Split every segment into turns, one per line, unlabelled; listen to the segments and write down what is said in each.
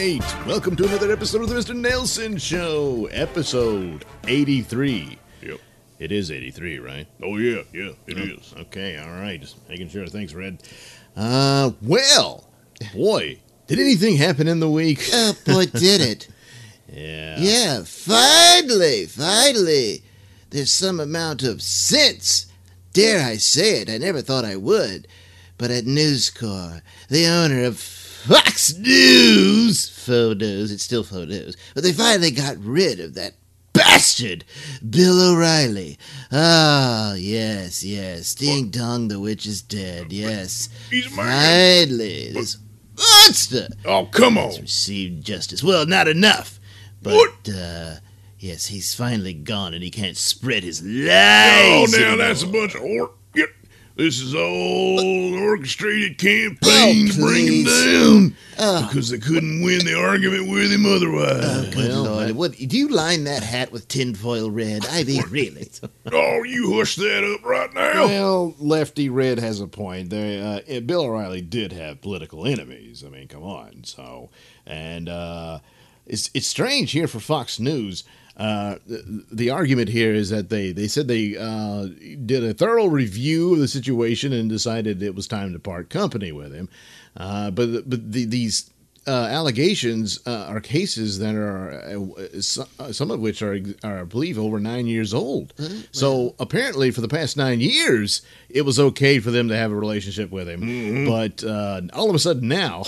right, welcome to another episode of the Mr. Nailsin Show, episode 83.
Yep.
It is 83, right?
Oh yeah, yeah, it is.
Okay, all right, just making sure. Thanks, Red. Uh, well, boy, did anything happen in the week?
Oh, boy, did it.
Yeah.
Yeah, finally, finally. There's some amount of sense. Dare I say it, I never thought I would. But at News Corps, the owner of Fox News, photos, it's still photos, but they finally got rid of that bastard, Bill O'Reilly. Ah, yes, yes. Ding dong, the witch is dead, yes.
He's man.
Finally, this monster
Oh come on.
has received justice. Well, not enough. But,
What?
uh, yes, he's finally gone and he can't spread his lies.
Oh, now
anymore.
that's a bunch of orc. Yep. This is all orchestrated campaign
Oh,
to bring him down
Oh.
because they couldn't win the argument with him otherwise.
Oh, good
Well,
lord. What, do you line that hat with tinfoil red? I mean, really?
oh, you hush that up right now.
Well, Lefty Red has a point. They, uh, Bill O'Reilly did have political enemies. I mean, come on. So, and uh, it's it's strange here for Fox News. Uh, the, the argument here is that they, they said they uh, did a thorough review of the situation and decided it was time to part company with him. Uh, but but the, these uh, allegations uh, are cases that are uh, some of which are, are I believe over nine years old. So apparently, for the past nine years, it was okay for them to have a relationship with him. But uh, all of a sudden now,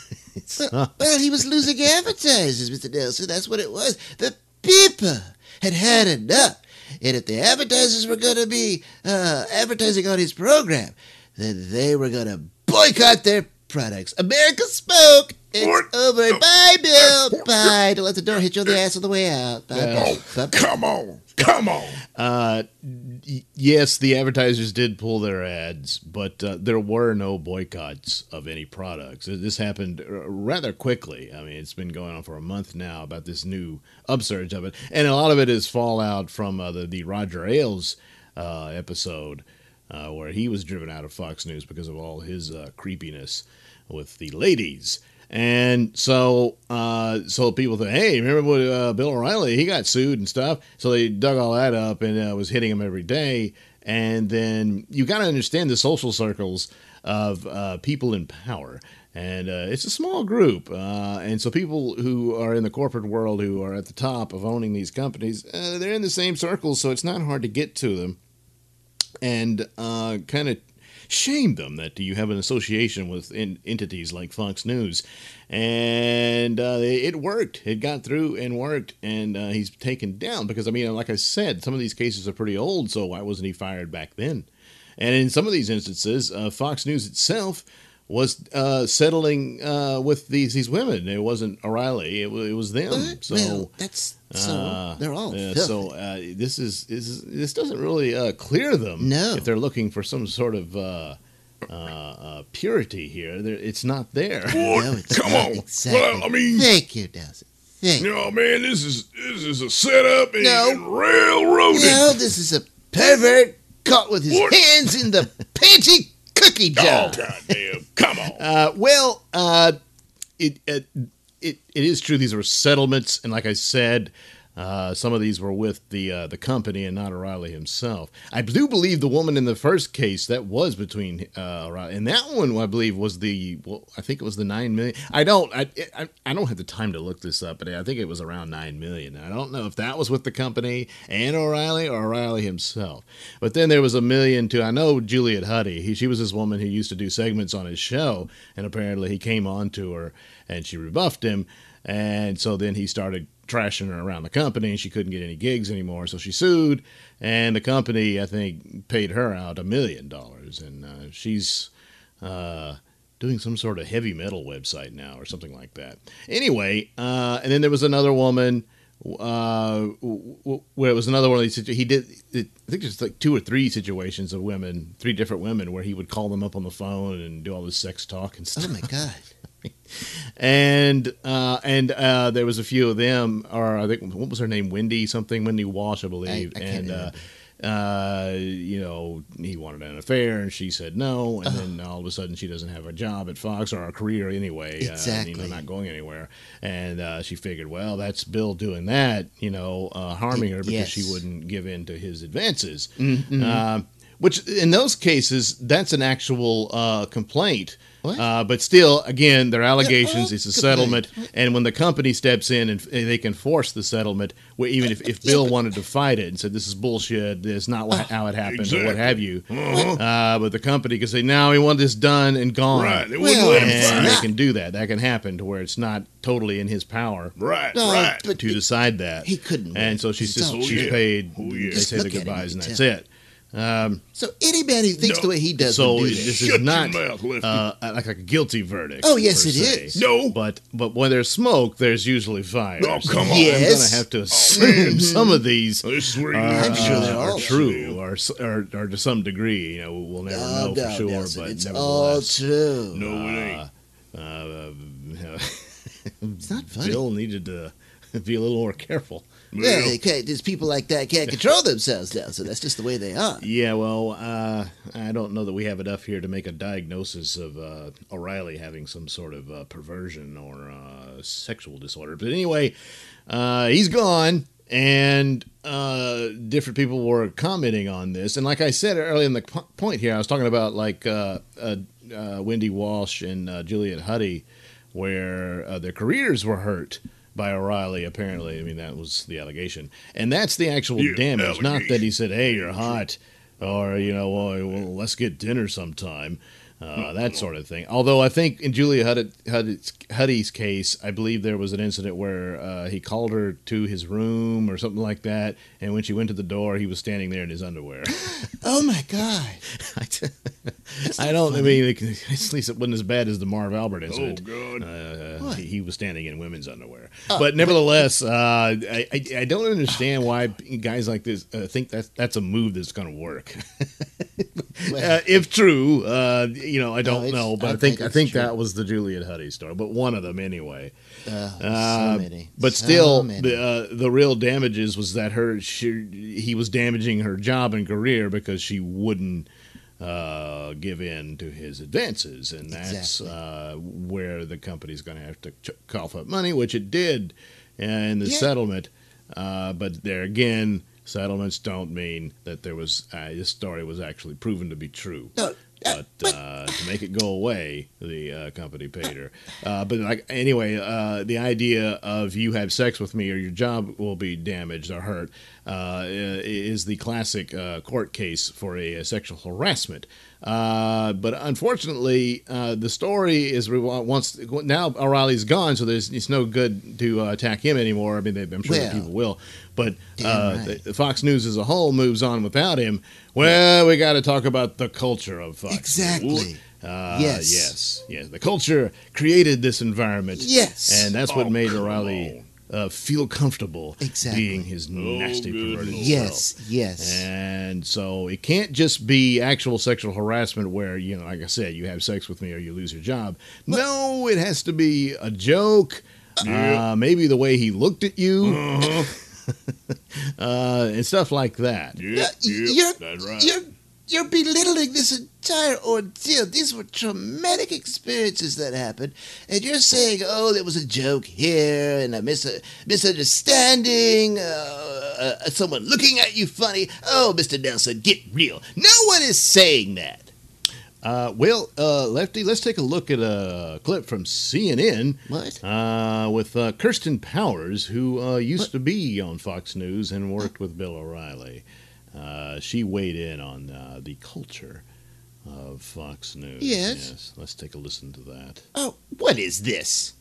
not.
well, he was losing advertisers, Mr. Nailsin. That's what it was. The people had had enough. And if the advertisers were going to be uh, advertising on his program, then they were going to boycott their products. America spoke. It's
What?
over.
No.
Bye, Bill. Bye. Don't let the door hit you on the ass on the way out. Bye.
Oh,
bye. Bye.
come on, come on.
Uh, yes, the advertisers did pull their ads, but uh, there were no boycotts of any products. This happened uh, rather quickly. I mean, it's been going on for a month now about this new upsurge of it, and a lot of it is fallout from uh, the the Roger Ailes uh, episode. Uh, where he was driven out of Fox News because of all his uh, creepiness with the ladies. And so, uh, so people think, hey, remember what uh, Bill O'Reilly? He got sued and stuff. So they dug all that up and uh, was hitting him every day. And then you got to understand the social circles of uh, people in power. And uh, it's a small group. Uh, and so people who are in the corporate world who are at the top of owning these companies, they're in the same circles. So it's not hard to get to them and kind of shame them that you have an association with in, entities like Fox News. And uh, it worked. It got through and worked. And uh, he's taken down because, I mean, like I said, some of these cases are pretty old, so why wasn't he fired back then? And in some of these instances, uh, Fox News itself was uh, settling uh, with these these women. It wasn't O'Reilly. It, wa- it was them. So
well, that's so.
uh,
they're all
so uh, this is, is this doesn't really uh, clear them.
No.
if they're looking for some sort of uh, uh, uh, purity here, there, it's not there.
No, it's
Come
not
on.
Exactly.
Well, I mean-
thank you, Nailsin. Thank you.
No man, this is this is a setup and,
No.
and railroaded.
No, this is a pervert caught with his
What?
hands in the panty cookie
Oh
jar.
goddamn! Come on.
Uh, well, uh, it, it it it is true. These were settlements, and like I said. Uh, some of these were with the uh, the company and not O'Reilly himself. I do believe the woman in the first case that was between uh, O'Reilly and that one I believe was the well I think it was the nine million. I don't I, I I don't have the time to look this up, but I think it was around nine million. I don't know if that was with the company and O'Reilly or O'Reilly himself. But then there was a million too. I know Juliet Huddy. He, she was this woman who used to do segments on his show, and apparently he came on to her and she rebuffed him. And so then he started trashing her around the company, and she couldn't get any gigs anymore. So she sued, and the company, I think, paid her out a million dollars. And uh, she's uh, doing some sort of heavy metal website now or something like that. Anyway, uh, and then there was another woman uh, where it was another one of these. He did. It, I think there's like two or three situations of women, three different women, where he would call them up on the phone and do all this sex talk and stuff.
Oh my god.
and uh, and uh, there was a few of them, or I think what was her name, Wendy something, Wendy Walsh, I believe,
I can't
and. Uh, uh, you know, he wanted an affair, and she said no, and
Uh-huh.
then all of a sudden she doesn't have a job at Fox or a career anyway. Uh, you
Exactly.
know, not going anywhere, and uh, she figured, well, that's Bill doing that, you know, uh, harming her because she
Yes. Mm-hmm.
wouldn't give in to his advances. Um, which in those cases, that's an actual uh, complaint.
What?
Uh, but still, again, they're allegations.
oh,
it's a
complaint.
settlement, and when the company steps in and they can force the settlement, where even if, if Bill wanted to fight it and said this is bullshit, this is not how it happened, or what have you,
Uh-huh.
uh, but the company can say, "No, we want this done and gone."
Right. They wouldn't
Well,
let him
and they can do that. That can happen to where it's not totally in his power
Right.
No,
right.
to decide that.
he couldn't
And so she's just
all-
she's
Oh, yeah.
paid.
Oh, yeah.
They
Just
say the
look at him,
goodbyes and that's it. Um,
So any man who thinks
No.
the way he does
so
do
this
that.
is
Shut
not
mouth,
uh, like a guilty verdict.
Oh, yes,
per
it
se.
is.
No.
but but when there's smoke, there's usually fire.
Oh,
So
come on.
I'm gonna have to assume some of these
This is where you
are,
I'm sure they're
are true, or, s- or or to some degree. You know, we'll never
Oh,
know for sure.
Nailsin,
but
it's all true.
No, it ain't.
uh,
It's not funny.
Bill needed to be a little more careful.
Yeah, they can't, there's people like that can't control themselves now, so that's just the way they are.
Yeah, well, uh, I don't know that we have enough here to make a diagnosis of uh, O'Reilly having some sort of uh, perversion or uh, sexual disorder. But anyway, uh, he's gone, and uh, different people were commenting on this. And like I said earlier in the po- point here, I was talking about like uh, uh, uh, Wendy Walsh and uh, Juliet Huddy, where uh, their careers were hurt. By O'Reilly, apparently. I mean, that was the allegation. And that's the actual
Yeah,
damage. Not that he said, "Hey, you're hot," or you know, well let's get dinner sometime, uh, that sort of thing. Although I think in Julia Huddy, Huddy's, Huddy's case, I believe there was an incident where uh, he called her to his room or something like that, and when she went to the door, he was standing there in his underwear.
Oh my God.
I don't. I mean, it, at least it wasn't as bad as the Marv Albert incident.
Oh,
incident.
God.
Uh, he, he was standing in women's underwear.
Oh,
but nevertheless, uh, I, I I don't understand why guys like this uh, think that that's a move that's going to work. Uh, if true, uh, you know, I don't
it's-
know, but
I
I think
think
I think
true.
that was the Juliet Huddy story, but one of them anyway.
uh,
Uh,
so.
But
So
still,
many.
the uh, the real damages was that her she, he was damaging her job and career because she wouldn't uh, give in to his advances, and that's
Exactly.
uh, where the company's going to have to ch- cough up money, which it did in the
Yeah.
settlement. Uh, but there again, settlements don't mean that there was uh, this story was actually proven to be true.
No, uh,
But, uh, to make it go away, the uh, company paid her. Uh, but like anyway, uh, the idea of you have sex with me or your job will be damaged or hurt uh, is the classic uh, court case for a, uh sexual harassment. Uh, but unfortunately, uh, the story is once now O'Reilly's gone, so there's it's no good to uh, attack him anymore. I mean, they, I'm sure
Well,
people will, but uh,
right.
the, the Fox News as a whole moves on without him. Well, we got to talk about the culture of Fox.
Exactly.
Uh,
Yes.
yes, yes. The culture created this environment.
Yes.
and that's what
Oh,
made
come
O'Reilly uh, feel comfortable
Exactly.
being his nasty
good
perverted
Lord.
Yes, yes.
And so it can't just be actual sexual harassment where, you know, like I said, you have sex with me or you lose your job. no, it has to be a joke. Uh, maybe the way he looked at you
Uh-huh.
uh, and stuff like that.
Yeah, yeah,
you're,
that's right.
you're, you're belittling this entire ordeal. These were traumatic experiences that happened, and you're saying, "Oh, there was a joke here and a mis- misunderstanding, uh, uh, someone looking at you funny." Oh, Mister Nailsin, get real. No one is saying that.
Uh, well, uh, Lefty, let's take a look at a clip from CNN
What?
uh, with uh, Kirsten Powers, who uh, used to be on Fox News and worked with Bill O'Reilly. Uh, she weighed in on uh, the culture of Fox News.
Yes. yes.
Let's take a listen to that.
Oh, what is this?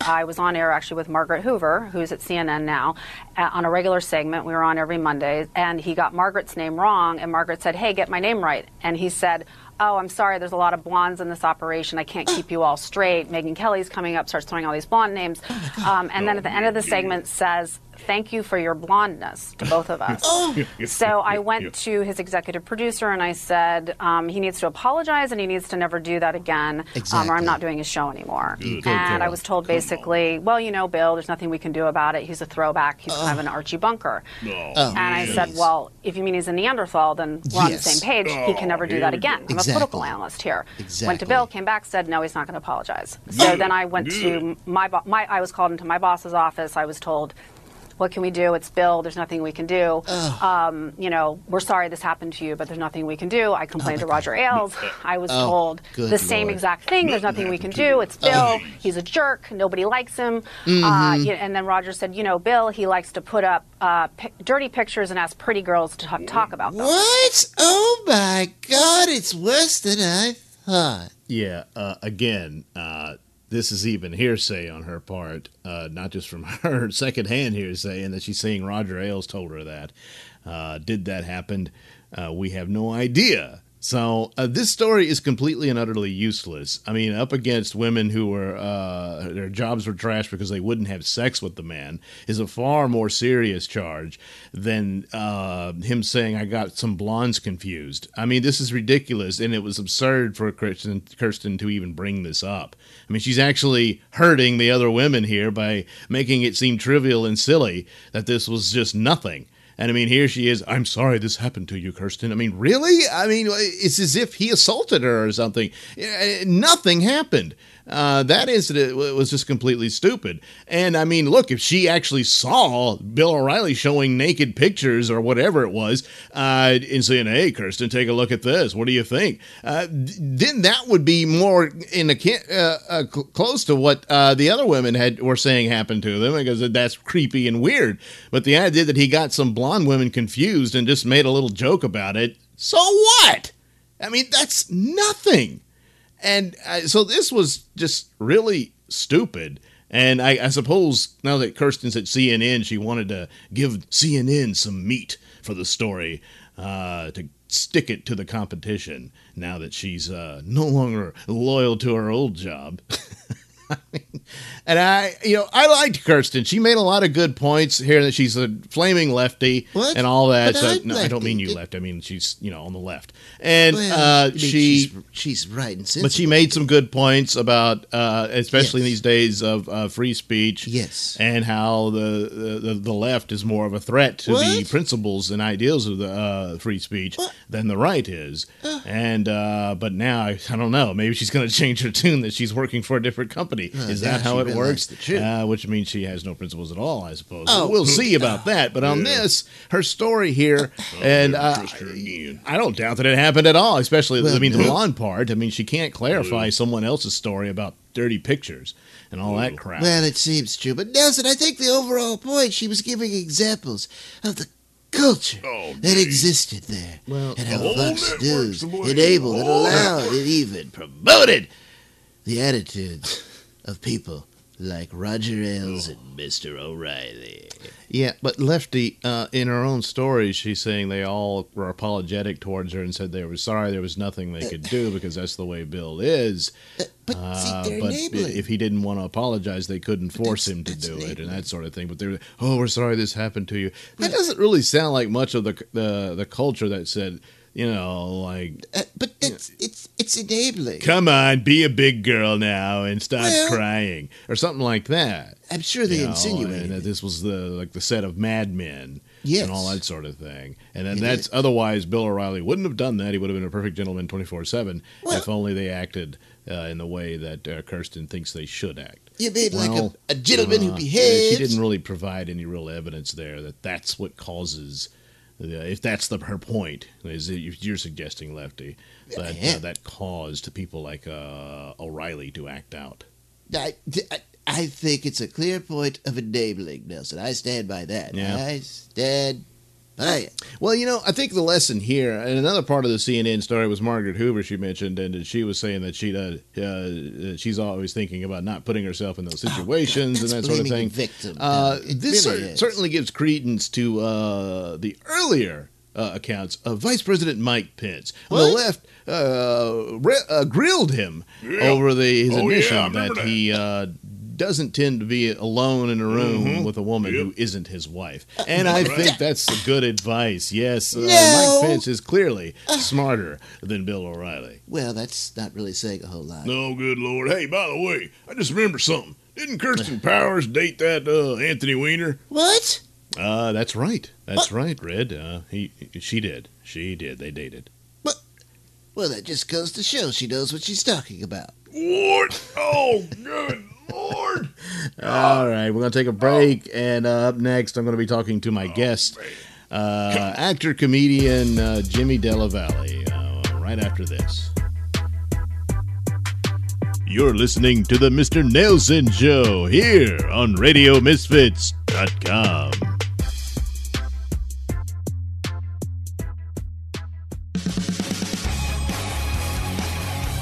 I was on air actually with Margaret Hoover, who's at CNN now, uh, on a regular segment. We were on every Monday, and he got Margaret's name wrong, and Margaret said, "Hey, get my name right," and he said. "Oh, I'm sorry, there's a lot of blondes in this operation. I can't keep you all straight." Megyn Kelly's coming up, starts throwing all these blonde names, um, and then at the end of the segment says, "Thank you for your blondness to both of us." So I went to his executive producer and I said, um, "He needs to apologize and he needs to never do that again, um, or I'm not doing his show anymore."
Good
and I was told basically, "Well, you know, Bill, there's nothing we can do about it. He's a throwback. He's kind of an Archie Bunker."
Oh,
Oh,
And I
please.
said, well, if you mean he's a Neanderthal, then we're on the same page. he can never do that
we
again. I'm a political analyst here. Went to Bill, came back, said, no, he's not going to apologize. So then I went to my, bo- my, I was called into my boss's office. I was told, what can we do? It's Bill. There's nothing we can do. Um, you know, we're sorry this happened to you, but there's nothing we can do. I complained to Roger Ailes. I was
Oh,
told
good
the same exact thing. There's nothing we can do. It's Bill. He's a jerk. Nobody likes him.
Mm-hmm.
Uh, yeah, and then Roger said, you know, Bill, he likes to put up uh, pi- dirty pictures and ask pretty girls to talk, talk about them.
What? Oh my God! It's worse than I thought.
Yeah, uh, again, uh, this is even hearsay on her part, uh, not just from her secondhand hearsay, and that she's saying Roger Ailes told her that. Uh, did that happen? Uh, we have no idea. So uh, this story is completely and utterly useless. I mean, up against women who were uh, their jobs were trashed because they wouldn't have sex with the man is a far more serious charge than uh, him saying I got some blondes confused. I mean, this is ridiculous, and it was absurd for Kirsten, Kirsten to even bring this up. I mean, she's actually hurting the other women here by making it seem trivial and silly that this was just nothing. And I mean, here she is. I'm sorry this happened to you, Kirsten. I mean, really? I mean, it's as if he assaulted her or something. Eh, Nothing happened. Uh, that incident was just completely stupid. And I mean, look, if she actually saw Bill O'Reilly showing naked pictures or whatever it was, uh, and saying, "Hey, Kirsten, take a look at this. What do you think?" Uh, then that would be more in a uh, uh, close to what uh, the other women had were saying happened to them because that's creepy and weird. But the idea that he got some blonde women confused and just made a little joke about it, so what? I mean, that's nothing. And so this was just really stupid. And I, I suppose now that Kirsten's at CNN, she wanted to give CNN some meat for the story uh, to stick it to the competition now that she's uh, no longer loyal to her old job. and I, you know, I liked Kirsten. She made a lot of good points here that she's a flaming lefty
What?
and all that. So, no, I don't mean you left. I mean she's, you know, on the left. And
Well,
uh,
I mean,
she
she's, she's right and sensible.
but she made some good points about, uh, especially in these days of uh, free speech.
Yes.
And how the, the, the left is more of a threat to the principles and ideals of the uh, free speech
What?
than the right is. And uh, but now I, I don't know. Maybe she's going to change her tune that she's working for a different company. Is that how it works?
the.
Uh, which means she has no principles at all, I suppose.
Oh.
we'll see about that. But on this, her story here, and uh,
trust her again.
I don't doubt that it happened at all. Especially, I
Well,
mean, the
no.
blonde part. I mean, she can't clarify someone else's story about dirty pictures and all that crap.
Well, it seems true. But Nailsin, I think the overall point, she was giving examples of the culture
Oh,
that existed there.
Well,
and how
the
Fox News enabled and allowed and even promoted the attitudes of people like Roger Ailes and Mr. O'Reilly.
Yeah, but Lefty, uh, in her own story, she's saying they all were apologetic towards her and said they were sorry there was nothing they could do because that's the way Bill is.
Uh, But
Uh,
see, they're
but
enabling.
if he didn't want to apologize, they couldn't force him to
that's
do it and that sort of thing. But they're, oh, we're sorry this happened to you. That doesn't really sound like much of the the, the culture that said, you know, like,
Uh, but it's it's it's enabling.
come on, be a big girl now and stop
Well-
crying or something like that.
I'm sure they
you know,
insinuated.
that this was the like the set of Mad Men
Yes.
and all that sort of thing. And then
It
that's
is.
otherwise Bill O'Reilly wouldn't have done that. He would have been a perfect gentleman twenty four seven
Well-
if only they acted uh, in the way that uh, Kirsten thinks they should act.
You mean like a, a gentleman
uh,
who behaves?
She didn't really provide any real evidence there that that's what causes. If that's the her point, is you're suggesting, Lefty, that
Yeah.
uh, that caused people like uh, O'Reilly to act out.
I, I, I think it's a clear point of enabling, Nailsin. I stand by that.
Yeah.
I stand by it.
Well, you know, I think the lesson here, and another part of the CNN story was Margaret Hoover. She mentioned, and she was saying that she uh, uh, she's always thinking about not putting herself in those situations
Oh, that's
and that sort of thing.
victim.
Uh, this
really
cer- certainly gives credence to uh, the earlier uh, accounts, of Vice President Mike Pence on the left uh, re- uh, grilled him
Yeah.
over the, his
Oh, yeah,
admission that,
that.
he uh, doesn't tend to be alone in a room
Mhm.
with a woman who
Yep.
isn't his wife. And I
Right.
think that's good advice. Yes, uh,
No.
Mike Pence is clearly smarter than Bill O'Reilly.
Well, that's not really saying a whole lot.
No, good lord. Hey, by the way, I just remembered something. Didn't Kirsten Powers date that uh, Anthony Weiner?
What?
Uh, that's right. That's right, Red. Uh, he, she did. She did. They dated.
But, Well, that just goes to show she knows what she's talking about.
What? Oh, good lord.
All right, we're going to take a break, and uh, up next, I'm going to be talking to my guest, uh, actor comedian uh, Jimmy Della Valle, uh, right after this. You're listening to the Mr. Nailsin Show here on RadioMisfits.com.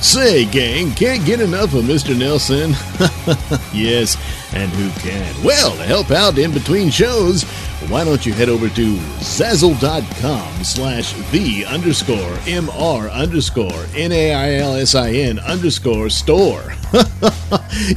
Say, gang, can't get enough of Mr. Nailsin. yes, and who can? Well, to help out in between shows, why don't you head over to Zazzle.com slash the underscore MR underscore N-A-I-L-S-I-N underscore store.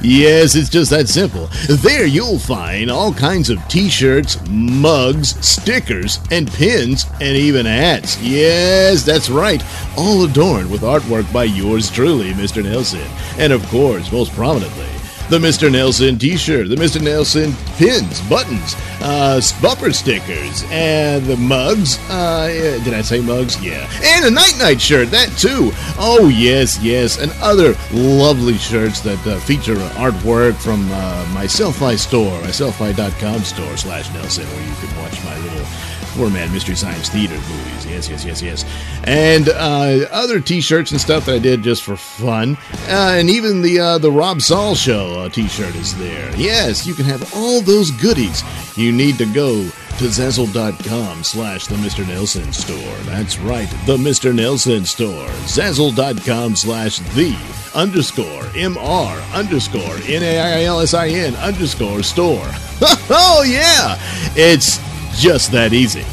yes, it's just that simple. There you'll find all kinds of t-shirts, mugs, stickers, and pins, and even hats. Yes, that's right. All adorned with artwork by yours truly, Mr. Nailsin. And of course, most prominently, the Mr. Nailsin t-shirt, the Mr. Nailsin pins, buttons, uh, bumper stickers, and the mugs. Uh, did I say mugs? Yeah. And a night-night shirt, that too. Oh, yes, yes. And other lovely shirts that uh, feature artwork from uh, my Selfie store, my Selfie.com store slash Nailsin, where you can watch my little four-man Mystery Science Theater movies. Yes, yes, yes, yes. And uh, other T-shirts and stuff that I did just for fun. Uh, and even the uh, the Rob Saul Show uh, T-shirt is there. Yes, you can have all those goodies. You need to go to Zazzle.com slash the Mr. Nailsin store. That's right, the Mr. Nailsin store. Zazzle.com slash the underscore MR underscore N-A-I-L-S-I-N underscore store. oh, yeah! It's just that easy.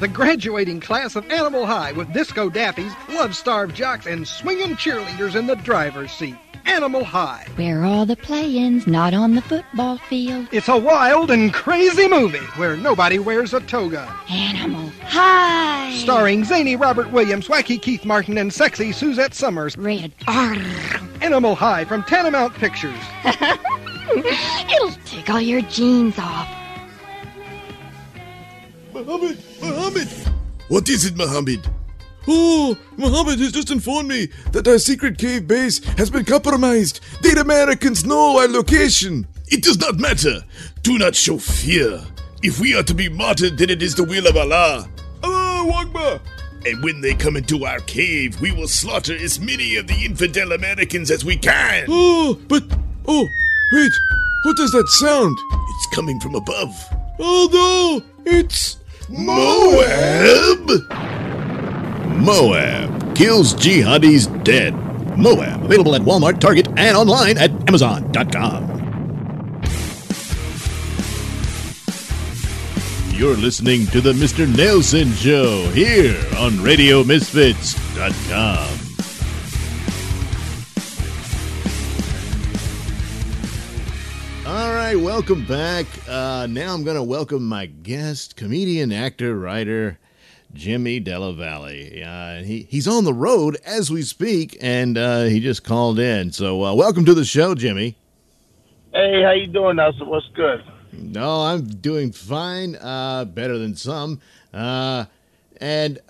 The graduating class of Animal High with disco dappies, love-starved jocks, and swinging cheerleaders in the driver's seat. Animal High.
Where all the play-ins not on the football field.
It's a wild and crazy movie where nobody wears a toga.
Animal High.
Starring zany Robert Williams, wacky Keith Martin, and sexy Suzette Summers.
Rated R.
Animal High from Tanamount Pictures.
It'll take all your jeans off.
Muhammad! Muhammad! What is it, Muhammad? Oh, Muhammad has just informed me that our secret cave base has been compromised. The Americans know our location. It does not matter. Do not show fear. If we are to be martyred, then it is the will of Allah. Allah Akbar! And when they come into our cave, we will slaughter as many of the infidel Americans as we can.
Oh, but. Oh, wait. What does that sound?
It's coming from above.
Oh no! It's.
Moab!
Moab kills jihadis dead. Moab, available at Walmart, Target, and online at Amazon.com. You're listening to the Mr. Nailsin Show here on RadioMisfits.com. right, welcome back. Uh, now I'm going to welcome my guest, comedian, actor, writer, Jimmy Della Valle. Uh, he, he's on the road as we speak, and uh, he just called in. So, uh, welcome to the show, Jimmy.
Hey, how you doing, Nailsin? What's good?
No, I'm doing fine. Uh, better than some. Uh, and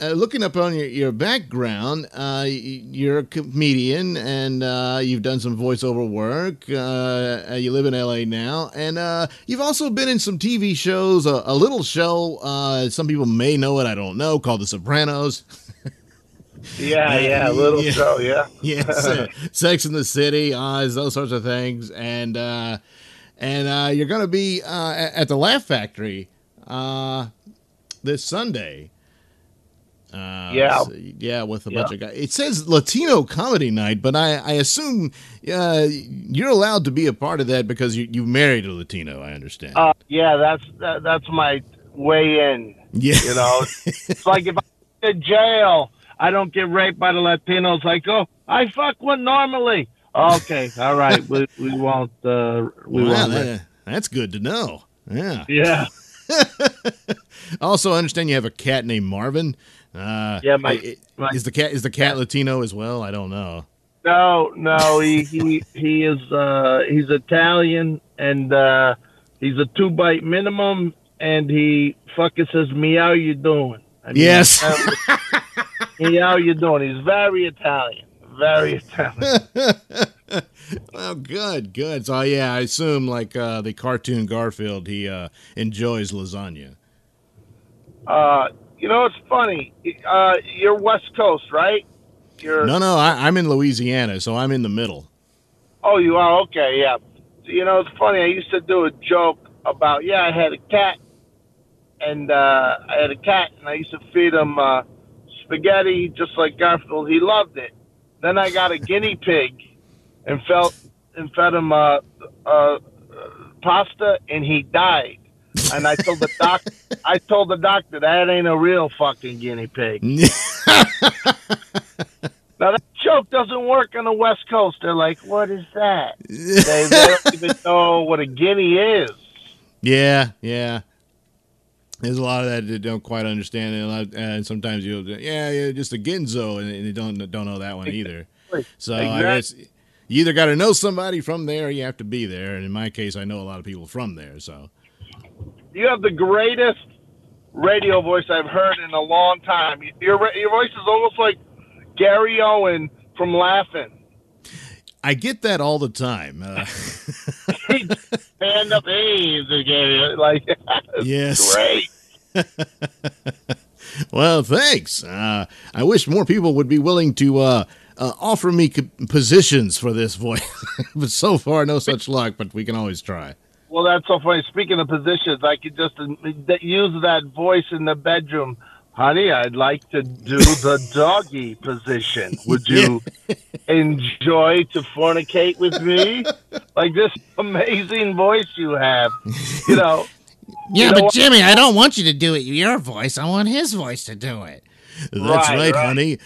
uh, looking up on your, your background, uh, you're a comedian and uh, you've done some voiceover work. Uh, uh, you live in LA now, and uh, you've also been in some TV shows. A, a little show, uh, some people may know it, I don't know, called The Sopranos.
Yeah, yeah, a little
Yeah.
show, yeah.
yes, uh, Sex in the City, Oz, those sorts of things, and uh, and uh, you're going to be uh, at the Laugh Factory uh, this Sunday. Uh,
Yeah.
yeah, with a
Yeah.
bunch of guys. It says Latino comedy night, but I, I assume uh, you're allowed to be a part of that because you, you married a Latino. I understand.
Uh, yeah, that's that, that's my way in.
yeah,
You know, it's like if I go to jail, I don't get raped by the Latinos. I go, I fuck one normally. Okay, all right, we, we won't. Uh, we
Wow,
won't.
that- that's good to know. Yeah.
yeah,
also, I understand you have a cat named Marvin. Uh,
Yeah, my- my-
is the cat is the cat Latino as well? I don't know.
no, no, he he he is uh, he's Italian and uh, he's a two bite minimum, and he fucking says meow. You doing? I mean,
Yes.
um, meow. You doing? He's very Italian. Very Italian.
well, good, good. So yeah, I assume like uh, the cartoon Garfield, he uh, enjoys lasagna.
Uh, you know, it's funny. Uh, you're West Coast, right? You're.
No, no, I, I'm in Louisiana, so I'm in the middle.
Oh, you are. Okay, yeah. You know, it's funny. I used to do a joke about yeah, I had a cat, and uh, I had a cat, and I used to feed him uh, spaghetti just like Garfield. He loved it. Then I got a guinea pig, and felt and fed him uh, uh, pasta, and he died. And I told the doc, I told the doctor that ain't a real fucking guinea pig. Now that joke doesn't work on the West Coast. They're like, "What is that?" They, they don't even know what a guinea is.
Yeah, yeah. There's a lot of that that don't quite understand it, and, a lot- and sometimes you'll, yeah, yeah, just a Ginzo, and they don't don't know that one either. So I guess you either got to know somebody from there, or you have to be there. And in my case, I know a lot of people from there. So
You have the greatest radio voice I've heard in a long time. Your your voice is almost like Gary Owen from Laughing.
I get that all the time. Uh,
Stand up, hey, Gary. Like,
Yes.
great.
well, thanks. Uh, I wish more people would be willing to uh, uh, offer me co- positions for this voice, but so far, no such luck. But we can always try.
Well, that's so funny. Speaking of positions, I could just use that voice in the bedroom. Honey, I'd like to do the doggy position. Would you enjoy to fornicate with me? Like this amazing voice you have. You know,
Yeah,
know
but? Jimmy, I don't want you to do it your voice. I want his voice to do it.
That's
Right,
right,
right.
honey.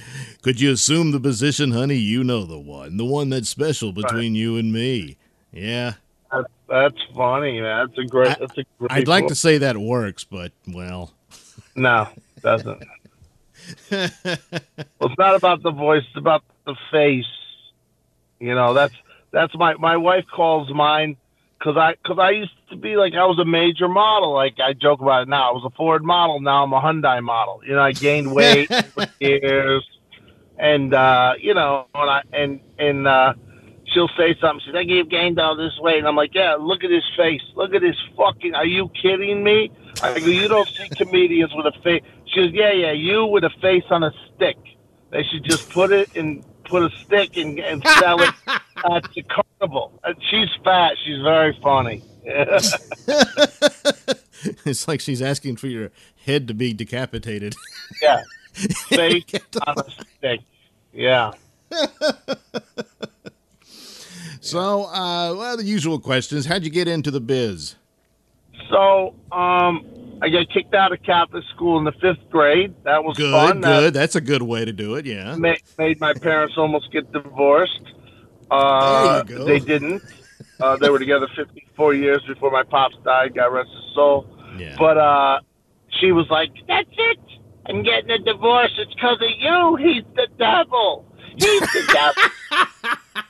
Could you assume the position, honey? You know the one, the one that's special between you and me. Yeah,
that's, funny, man. That's a great. That's a great.
I'd like to say that works, but well,
No, it doesn't. well, it's not about the voice. It's about the face. You know, that's that's my my wife calls mine because I because I used to be like I was a major model. Like I joke about it now. I was a Ford model. Now I'm a Hyundai model. You know, I gained weight years, and uh, you know, and I and and uh, she'll say something. She's like, "You've gained all this way," and I'm like, "Yeah, look at his face. Look at his fucking. Are you kidding me?" I go, "You don't see comedians with a face." She goes, "Yeah, yeah, you with a face on a stick. They should just put it in." Put a stick and, and sell it at the carnival. And she's fat. She's very funny.
it's like she's asking for your head to be decapitated.
yeah, face on a stick. Yeah.
So, uh, well, the usual questions. How'd you get into the biz?
So, um, I got kicked out of Catholic school in the fifth grade. That was
Good,
fun. That
good. That's a good way to do it. Yeah.
ma- made my parents almost get divorced. Uh,
There you go.
They didn't. Uh, they were together 54 years before my pops died. God rest his soul.
Yeah.
But uh, she was like, "That's it. I'm getting a divorce. It's because of you. He's the devil. He's the devil."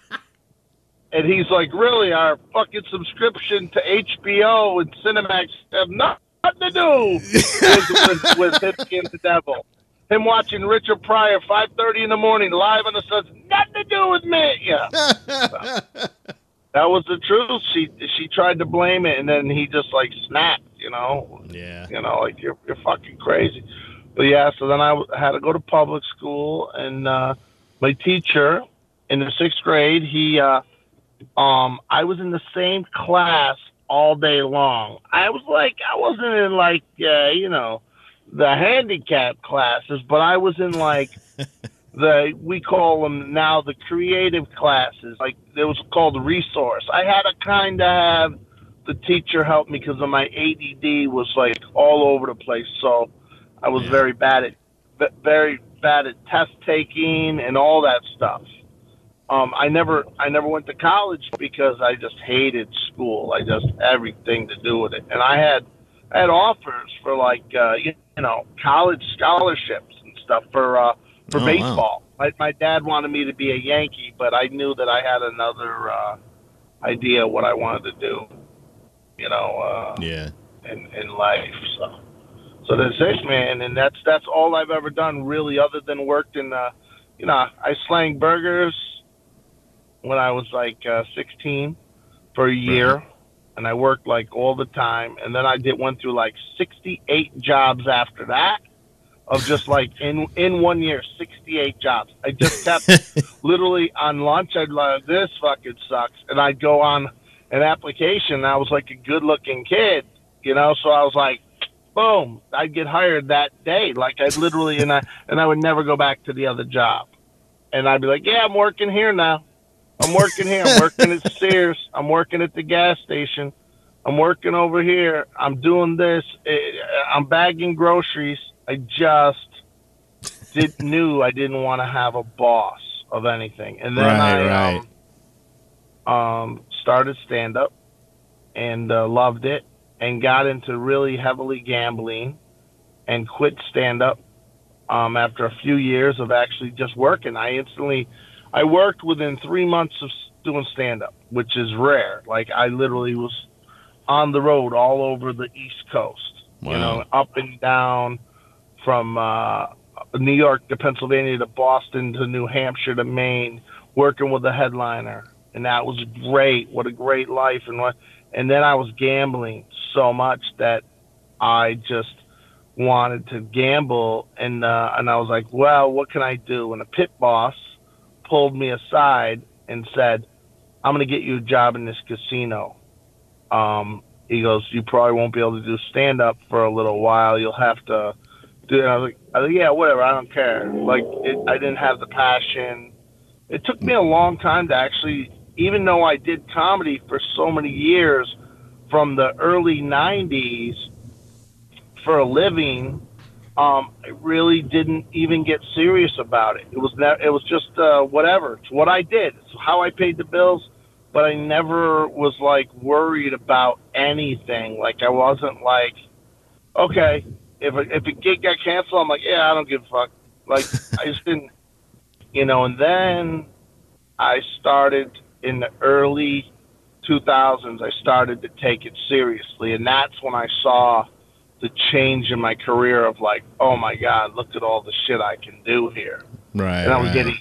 and he's like, "Really? Our fucking subscription to HBO and Cinemax have nothing to do with, with, with him being the devil. Him watching Richard Pryor 5:30 in the morning live on the sun, nothing to do with me." Yeah. That was the truth. She she tried to blame it, and then he just like snapped. You know,
yeah.
you know, like you're you're fucking crazy. But yeah, so then I had to go to public school, and uh, my teacher in the sixth grade, he, uh, um, I was in the same class all day long. I was like, I wasn't in like, uh, you know, the handicap classes, but I was in like the we call them now the creative classes. Like it was called resource. I had to kind of have the teacher help me because of my ADD was like all over the place. So I was
Yeah.
very bad at very bad at test taking and all that stuff. Um, I never I never went to college because I just hated school. I just everything to do with it, and I had I had offers for like uh, you, you know college scholarships and stuff for uh, for
Oh, wow.
baseball. My my dad wanted me to be a Yankee, but I knew that I had another uh, idea what I wanted to do. You know, uh,
Yeah.
in, in life. So, so that's it, man. And that's that's all I've ever done, really, other than worked in. Uh, you know, I slang burgers when I was like uh, 16 for a year, and I worked like all the time. And then I did went through like 68 jobs after that. Of just like in in one year, 68 jobs. I just kept literally on lunch. I'd like this fucking sucks, and I'd go on an application. And I was like a good looking kid, you know. So I was like, boom, I'd get hired that day. Like I'd literally, and I and I would never go back to the other job. And I'd be like, yeah, I'm working here now. I'm working here. I'm working at Sears. I'm working at the gas station. I'm working over here. I'm doing this. Eh, I'm bagging groceries. I just did knew I didn't want to have a boss of anything. And then
Right,
I
right.
Um, um, started stand up and uh, loved it and got into really heavily gambling and quit stand up um, after a few years of actually just working. I instantly, I worked within three months of doing stand up, which is rare. Like I literally was on the road all over the East Coast, you know, up and down from uh, New York to Pennsylvania to Boston to New Hampshire to Maine, working with a headliner, and that was great. What a great life, and what. And then I was gambling so much that I just wanted to gamble, and uh, and I was like, well, what can I do? And a pit boss pulled me aside and said, I'm going to get you a job in this casino. Um, he goes, you probably won't be able to do stand up for a little while. You'll have to do. And I was like, I was like, yeah, whatever. I don't care. Like, it, I didn't have the passion. It took me a long time to actually, even though I did comedy for so many years, from the early '90s for a living. Um, I really didn't even get serious about it. It was ne- it was just uh, whatever. It's what I did. It's how I paid the bills. But I never was like worried about anything. Like I wasn't like, okay, if a, if a gig got canceled, I'm like, yeah, I don't give a fuck. Like I just didn't, you know. And then I started in the early 2000s. I started to take it seriously, and that's when I saw the change in my career of like, oh my god, look at all the shit I can do here.
Right.
And I was
right.
getting,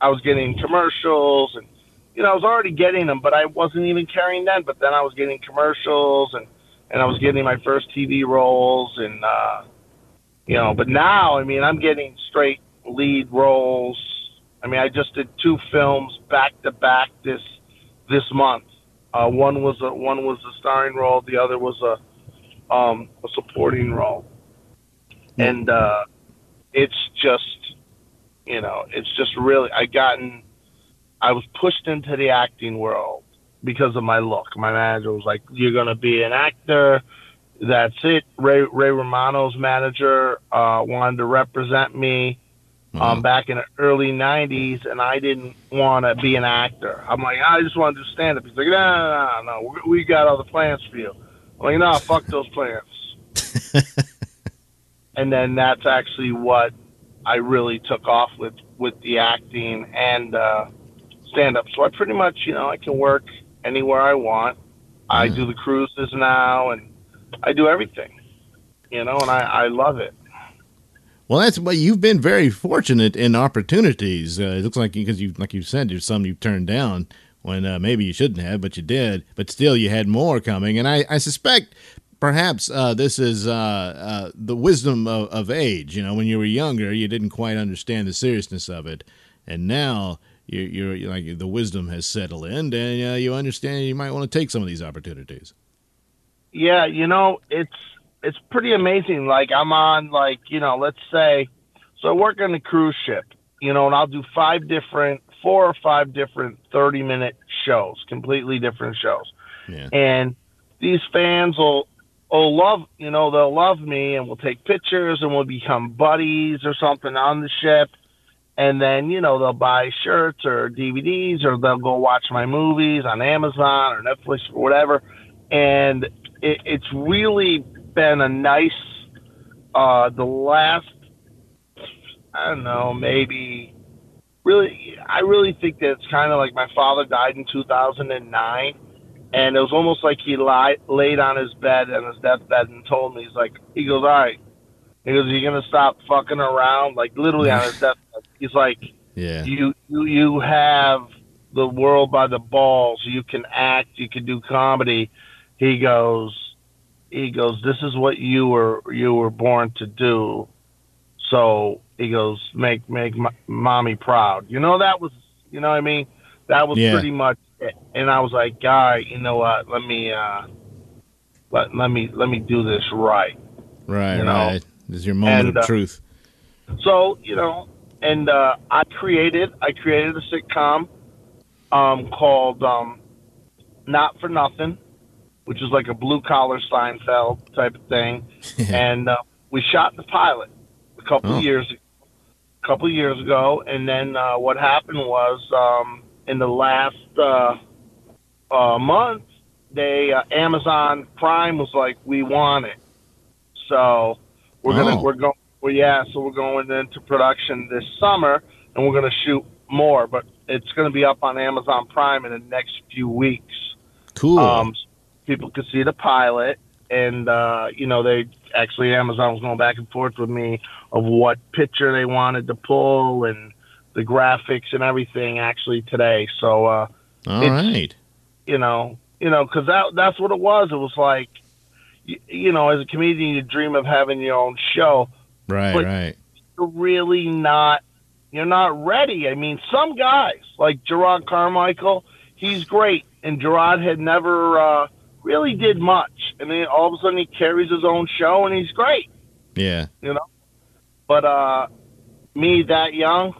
I was getting commercials, and you know, I was already getting them, but I wasn't even carrying them. But then I was getting commercials, and and I was getting my first TV roles, and uh, you know, but now, I mean, I'm getting straight lead roles. I mean, I just did two films back to back this this month. Uh, one was a one was a starring role, the other was a um, a supporting role, and uh, it's just you know, it's just really I gotten I was pushed into the acting world because of my look. My manager was like, "You're gonna be an actor." That's it. Ray Ray Romano's manager uh, wanted to represent me um, back in the early '90s, and I didn't want to be an actor. I'm like, I just want to do stand up. He's like, No, no, no, no. We, we got other plans for you. Like, No, fuck those plans. and then that's actually what I really took off with with the acting and uh, stand up. So I pretty much, you know, I can work anywhere I want. I do the cruises now, and I do everything. You know, and I, I love it.
Well, that's well. You've been very fortunate in opportunities. Uh, it looks like because you, like you said, there's some you turned down when uh, maybe you shouldn't have, but you did. But still, you had more coming, and I, I suspect perhaps uh, this is uh, uh, the wisdom of, of age. You know, when you were younger, you didn't quite understand the seriousness of it, and now you're, you're, like the wisdom has settled in, and uh, you understand you might want to take some of these opportunities.
Yeah, you know, it's it's pretty amazing. Like I'm on like you know, let's say, so I work on a cruise ship, you know, and I'll do five different, four or five different thirty minute shows, completely different shows,
Yeah.
and these fans will will love you know they'll love me and we'll take pictures and we'll become buddies or something on the ship. And then you know they'll buy shirts or DVDs or they'll go watch my movies on Amazon or Netflix or whatever. And it, it's really been a nice uh the last I don't know maybe really I really think that it's kind of like my father died in 2009 and it was almost like he li- laid on his bed on his deathbed and told me he's like he goes all right. He goes you're gonna stop fucking around like literally on his deathbed. He's like
Yeah.
you you you have the world by the balls. You can act. You can do comedy. He goes he goes this is what you were you were born to do. So he goes make make m- mommy proud you know that was you know what i mean that was
Yeah.
pretty much it and i was like guy you know what let me uh let, let me let me do this right
Right.
you know,
right. This is your moment
and,
of
uh,
truth.
so you know, and uh, I created I created a sitcom um, called um, Not for Nothing, which is like a blue collar Seinfeld type of thing, and uh, we shot the pilot a couple
Oh.
years a couple of years ago, and then uh, what happened was um, in the last uh, uh, month, they uh, Amazon Prime was like, we want it, so we're gonna
Oh.
we're going well yeah, so we're going into production this summer, and we're gonna shoot more, but it's gonna be up on Amazon Prime in the next few weeks.
Cool.
Um, people could see the pilot, and uh, you know they actually Amazon was going back and forth with me of what picture they wanted to pull and the graphics and everything actually today. So uh,
All
it's-
right.
you know, you know, because that that's what it was. It was like, you, you know, as a comedian, you dream of having your own show.
Right. right.
You're really not. You're not ready. I mean, some guys like Jerrod Carmichael, he's great, and Jerrod had never uh, really did much, and then all of a sudden he carries his own show, and he's great.
Yeah.
You know, but uh, me that young,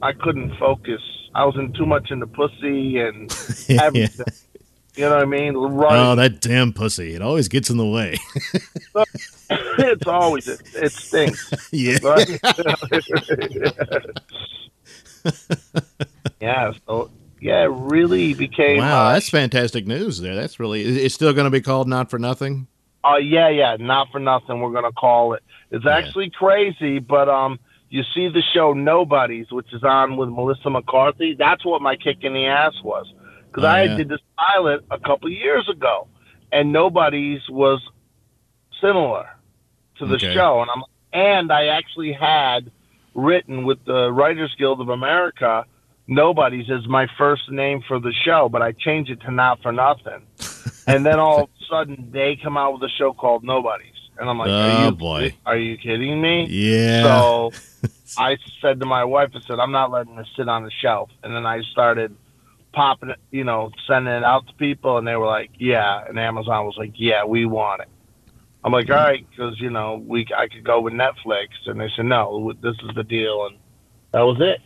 I couldn't focus. I was in too much into pussy and everything. You know what I mean? Running
Oh, that damn pussy! It always gets in the way.
it's always it, it stinks.
yeah.
yeah. So yeah, it really became.
Wow,
uh,
that's fantastic news. There, that's really. It's still going to be called Not for Nothing.
uh, yeah, yeah. Not for nothing. We're gonna call it. It's actually crazy, but um, you see the show Nobodies, which is on with Melissa McCarthy. That's what my kick in the ass was, because
Oh,
I
yeah.
did this pilot a couple years ago, and Nobodies was similar to the
Okay.
show, and I'm and I actually had written with the Writers Guild of America. Nobody's is my first name for the show, but I changed it to Not for Nothing. and then all of a sudden, they come out with a show called Nobody's, and I'm like,
Oh,
are you,
boy.
Are you kidding me?
Yeah.
So I said to my wife, I said, I'm not letting this sit on the shelf. And then I started popping it, you know, sending it out to people, and they were like, yeah. And Amazon was like, yeah, we want it. I'm like, all right, because you know, we I could go with Netflix, and they said, no, this is the deal, and that was it.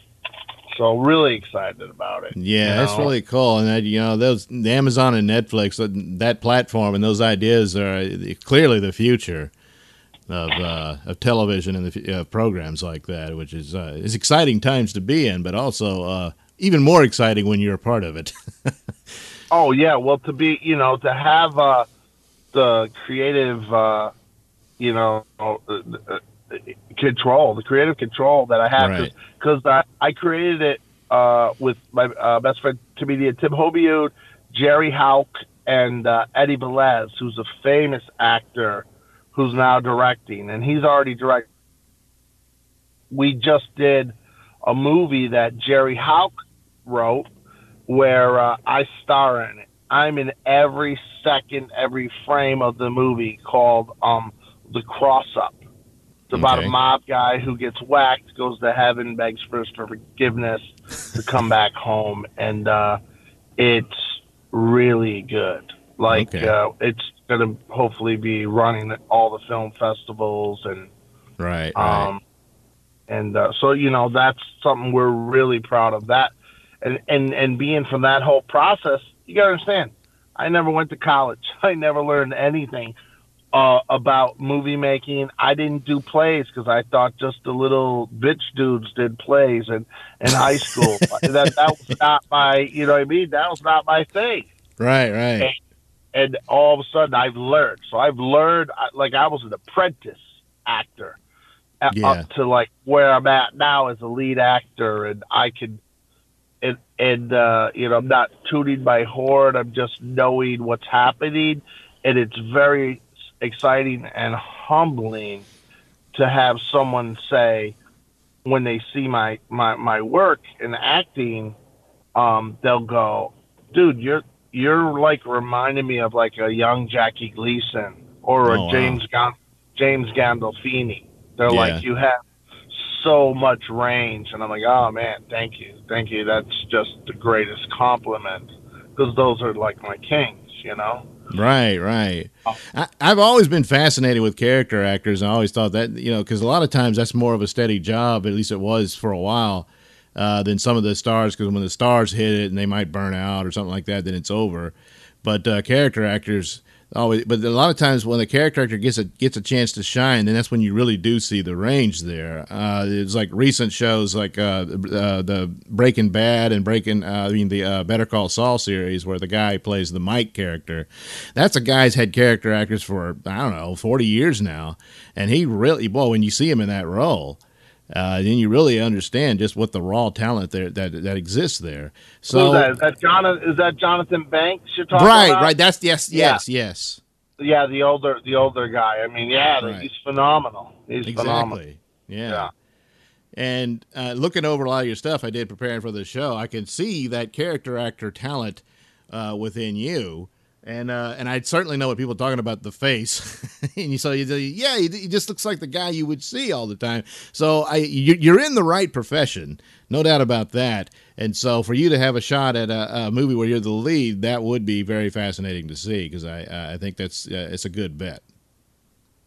So really excited about it.
Yeah, that's
know?
really cool. And that, you know, those the Amazon and Netflix, that, that platform and those ideas are clearly the future of uh, of television and the uh, programs like that, which is uh, is exciting times to be in, but also uh, even more exciting when you're a part of it.
Oh yeah, well to be you know to have uh, the creative uh, you know uh, uh, control, the creative control that I have
Right.
because I, I created it uh, with my uh, best friend comedian Tim Hobiud, Jerry Hauk, and uh, Eddie Velez, who's a famous actor who's now directing, and he's already directed. We just did a movie that Jerry Hauk wrote where uh, I star in it. I'm in every second, every frame of the movie called um, The Cross Up. It's about
Okay.
a mob guy who gets whacked, goes to heaven, begs for forgiveness to come back home, and uh, it's really good. Like
Okay.
uh, it's going to hopefully be running all the film festivals and
Right. right.
um, and uh, so you know that's something we're really proud of that, and and and being from that whole process, you got to understand. I never went to college. I never learned anything uh, about movie making. I didn't do plays because I thought just the little bitch dudes did plays in in high school. that that was not my, you know what I mean. That was not my thing
right. Right.
and all of a sudden I've learned. So I've learned like I was an apprentice actor
Yeah.
up to like where I'm at now as a lead actor, and I can. And, and uh, you know, I'm not tuning my horn. I'm just knowing what's happening, and it's very exciting and humbling to have someone say when they see my my my work in acting, um, they'll go, "Dude, you're you're like reminding me of like a young Jackie Gleason or a
Oh, wow.
James Gan- James Gandolfini." They're
Yeah.
like, "You have so much range," and I'm like, "Oh man, thank you, thank you. That's just the greatest compliment because those are like my kings, you know."
Right, right.
Oh.
I, I've always been fascinated with character actors, I always thought that you know because a lot of times that's more of a steady job. At least it was for a while. Uh, than some of the stars, because when the stars hit it and they might burn out or something like that, then it's over. But uh, character actors always, but a lot of times when the character actor gets a gets a chance to shine, then that's when you really do see the range there. Uh, it's like recent shows like uh, uh, the Breaking Bad and Breaking, uh, I mean the uh, Better Call Saul series, where the guy plays the Mike character. That's a guy's had character actors for I don't know forty years now, and he really, boy, when you see him in that role. Uh, then you really understand just what the raw talent there that that exists there. So
that? Is that Jonathan? Is that Jonathan Banks you're talking
right,
about?
right. Right. That's yes,
Yeah.
yes, yes.
Yeah, the older the older guy. I mean, yeah,
Right.
he's phenomenal. He's phenomenal.
Exactly. Yeah.
Yeah.
And uh, looking over a lot of your stuff I did preparing for the show, I can see that character actor talent uh, within you. And uh, and I certainly know what people are talking about the face, and you so you yeah he, just looks like the guy you would see all the time. So I you, you're in the right profession, no doubt about that. And so for you to have a shot at a, a movie where you're the lead, that would be very fascinating to see because I I think that's uh, it's a good bet.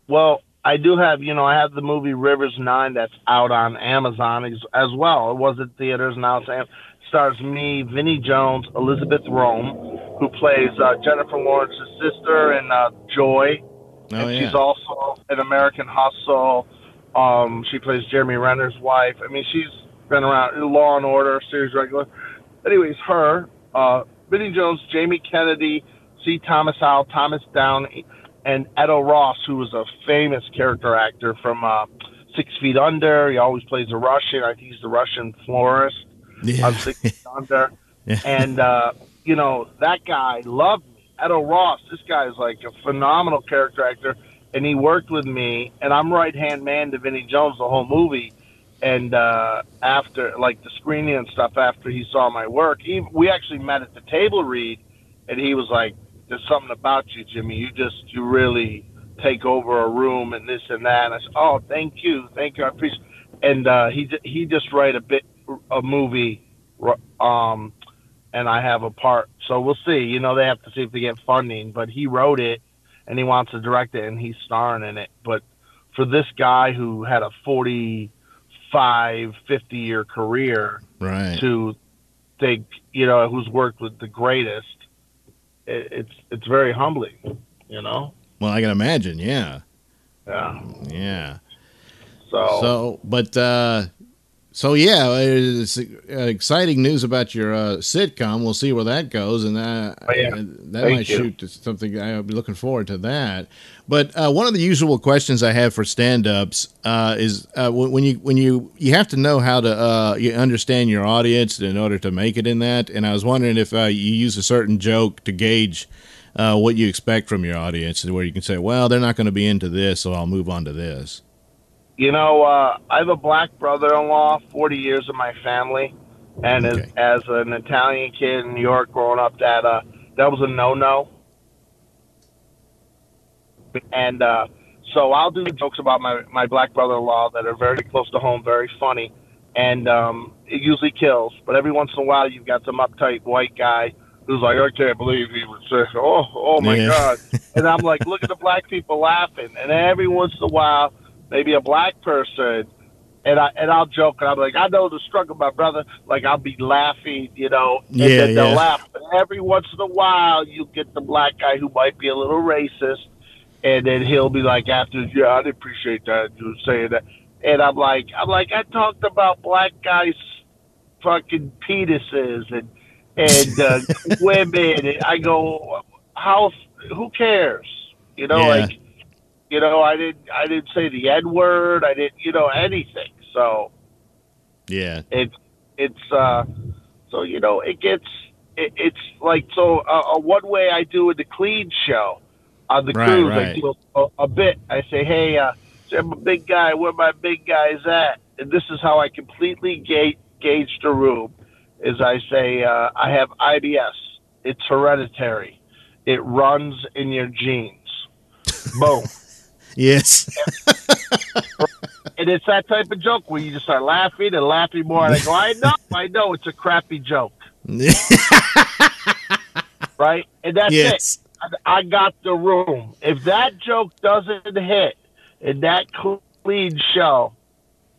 Well, I do have, you know, I have the movie Rivers Nine that's out on Amazon as, as well. It was at theaters, now it's stars me, Vinnie Jones, Elisabeth Röhm, who plays uh, Jennifer Lawrence's sister, and uh, Joy.
Oh
and
yeah,
she's also an American Hustle. Um, she plays Jeremy Renner's wife. I mean, she's been around Law and Order, series regular. Anyways, her, uh, Vinnie Jones, Jamie Kennedy, C. Thomas Howell, Thomas Downey, and Edo Ross, who was a famous character actor from uh, Six Feet Under. He always plays a Russian. I think he's the Russian florist
yeah.
on Six Feet Under.
Yeah.
And, uh, you know, that guy loved me. Edo Ross, this guy is like a phenomenal character actor. And he worked with me, and I'm right hand man to Vinnie Jones the whole movie. And uh, after, like the screening and stuff, after he saw my work, he, we actually met at the table read, and he was like, "There's something about you, Jimmy. You just, you really take over a room and this and that." And I said, "Oh, thank you, thank you, I appreciate." And uh, he he just write a bit a movie, um, and I have a part. So we'll see. You know, they have to see if they get funding, but he wrote it, and he wants to direct it, and he's starring in it. But for this guy who had a 45, 50 year career
right.
to think, you know, who's worked with the greatest, it, it's it's very humbling, you know.
Well, I can imagine. Yeah,
Yeah.
yeah.
So,
So, but uh, so yeah, it's uh, exciting news about your uh, sitcom. We'll see where that goes, and uh,
Oh, yeah.
that
Thank
might
you.
shoot to something. I'll be looking forward to that. But uh, one of the usual questions I have for stand-ups uh, is uh, when you when you you have to know how to uh, you understand your audience in order to make it in that. And I was wondering if uh, you use a certain joke to gauge. Uh, what you expect from your audience, where you can say, "Well, they're not going to be into this, so I'll move on to this."
You know, uh, I have a black brother-in-law, 40 years of my family, and
Okay.
as, as an Italian kid in New York growing up, that uh, that was a no-no. And uh, so I'll do jokes about my my black brother-in-law that are very close to home, very funny, and um, it usually kills. But every once in a while, you've got some uptight white guy who's like, I can't believe he would say, oh, oh my
Yeah.
God. And I'm like, look at the black people laughing. And every once in a while, maybe a black person, and I and I'll joke and I'm like, I know the struggle, my brother. Like I'll be laughing, you know, and
Yeah,
then they'll
yeah.
laugh. But every once in a while, you get the black guy who might be a little racist, and then he'll be like, after, yeah, I appreciate that you saying that. And I'm like, I'm like, I talked about black guys' fucking penises and and uh, women. And I go, how? Who cares? You know,
Yeah.
like, you know, I didn't, I didn't say the N word. I didn't, you know, anything. So
Yeah.
it's, it's, uh, so you know, it gets, it, it's like so. Uh, uh, one way I do in the clean show on the
Right,
cruise, I do a, a bit. I say, hey, uh, say I'm a big guy. Where my big guys at? And this is how I completely gauge, gauge the room. Is I say uh, I have IBS. It's hereditary. It runs in your genes. Boom.
Yes.
And it's that type of joke where you just start laughing and laughing more. And I go, I know, I know, it's a crappy joke, right? And that's
yes.
it. I I got the room. If that joke doesn't hit in that clean show,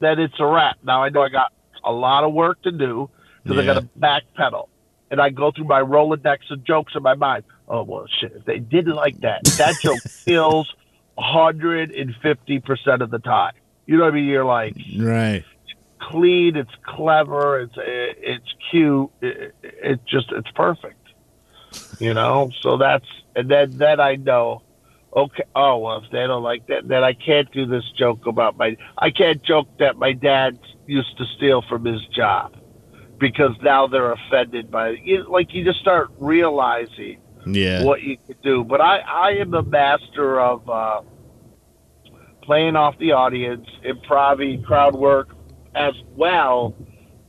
then it's a wrap. Now I know I got a lot of work to do because I got to backpedal, and I go through my Rolodex of jokes in my mind. Oh well, shit! If they didn't like that, that joke kills hundred and fifty percent of the time. You know what I mean? You're like
Right.
It's clean, it's clever, it's it's cute, it, it just it's perfect. You know, so that's and then then I know. Okay. Oh well, if they don't like that, then I can't do this joke about my. I can't joke that my dad used to steal from his job because now they're offended by it. You, like you just start realizing
Yeah.
what you could do. But I, I am the master of uh, playing off the audience, improv, crowd work, as well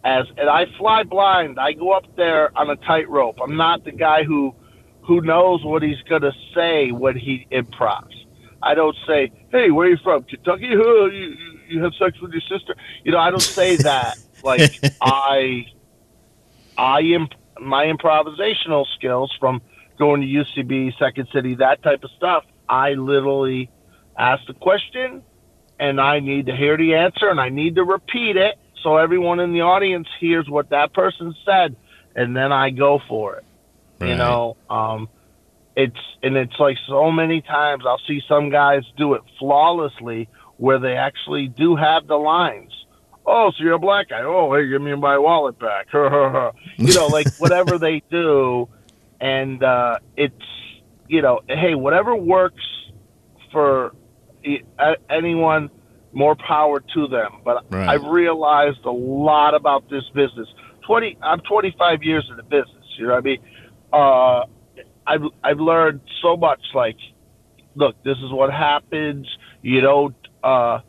as, and I fly blind. I go up there on a tightrope. I'm not the guy who, who knows what he's gonna say when he improvs. I don't say, "Hey, where are you from? Kentucky? Huh, you, you, have sex with your sister?" You know, I don't say that. like I, I imp- my improvisational skills from going to UCB, Second City, that type of stuff. I literally ask the question, and I need to hear the answer, and I need to repeat it so everyone in the audience hears what that person said, and then I go for it. You know, um, it's and it's like so many times I'll see some guys do it flawlessly where they actually do have the lines. Oh, so you're a black guy. Oh, hey, give me my wallet back. you know, like whatever they do, and uh, it's you know, hey, whatever works for anyone, more power to them. But
Right.
I've realized a lot about this business. Twenty, I'm 25 years in the business. You know what I mean? Uh, I've I've learned so much. Like, look, this is what happens. You don't, uh,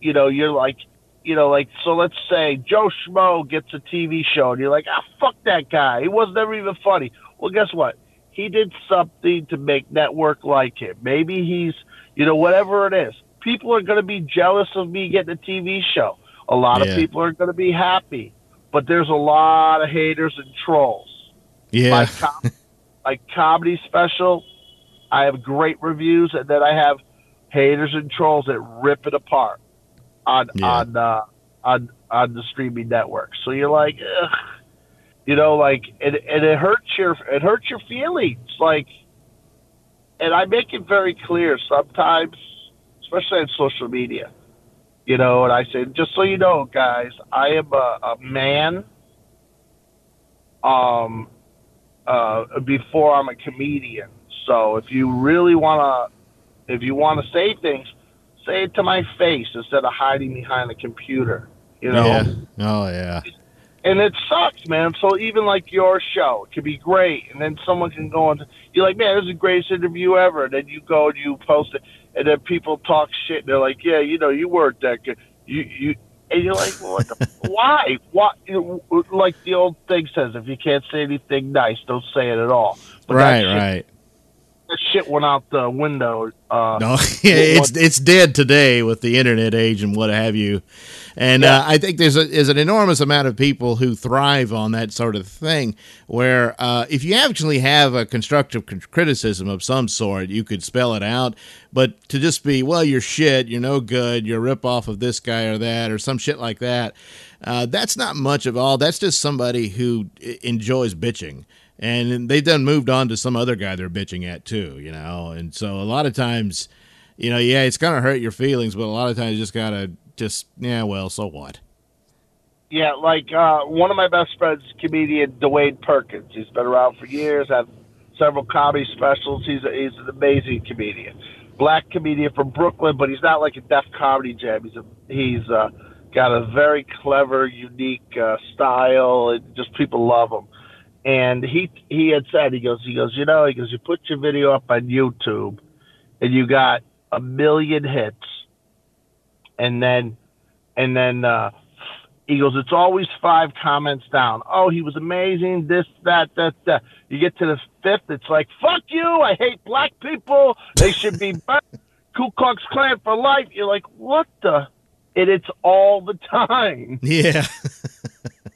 you know, you're like, you know, like so. Let's say Joe Schmo gets a TV show, and you're like, ah, fuck that guy. He was never even funny. Well, guess what? He did something to make network like him. Maybe he's, you know, whatever it is. People are going to be jealous of me getting a TV show. A lot
Yeah.
of people are going to be happy, but there's a lot of haters and trolls
Yeah.
my, com- my comedy special. I have great reviews, and then I have haters and trolls that rip it apart on
Yeah.
on uh, on on the streaming network. So you're like, Ugh. You know, like, and, and it hurts your it hurts your feelings, like, and I make it very clear sometimes, especially on social media. You know, and I say, just so you know, guys, I am a, a man. Um, uh, before I'm a comedian. So if you really want to, if you want to say things, say it to my face instead of hiding behind a computer. You know,
Yeah. Oh yeah.
And it sucks, man. So even like your show, it could be great, and then someone can go and you're like, man, this is the greatest interview ever. And then you go and you post it, and then people talk shit. And they're like, yeah, you know, you weren't that good. You you. And you're like, well, what the, why? Why? You know, like the old thing says, if you can't say anything nice, don't say it at all. But
Right.
shit
Right.
That shit went out the window. Uh,
No, it's it's dead today with the internet age and what have you. And uh, I think there's a, there's an enormous amount of people who thrive on that sort of thing. Where uh, if you actually have a constructive criticism of some sort, you could spell it out. But to just be, well, you're shit, you're no good, you're a rip off of this guy or that, or some shit like that. Uh, that's not much of all. That's just somebody who i- enjoys bitching and they've done moved on to some other guy they're bitching at too, you know. And so a lot of times, you know, yeah, it's gonna hurt your feelings, but a lot of times you just gotta just yeah, well, so what?
Yeah, like uh, one of my best friends, comedian Dwayne Perkins. He's been around for years, had several comedy specials. He's a, he's an amazing comedian, black comedian from Brooklyn, but he's not like a Def Comedy Jam. He's a he's uh, got a very clever, unique uh, style, and just people love him. And he he had said he goes he goes you know he goes you put your video up on YouTube, and you got a million hits, and then and then. uh he goes, it's always five comments down. Oh, he was amazing. This, that, that, that. You get to the fifth, it's like, fuck you. I hate black people. They should be burned. Ku Klux Klan for life. You're like, what the? And it's all the time.
Yeah.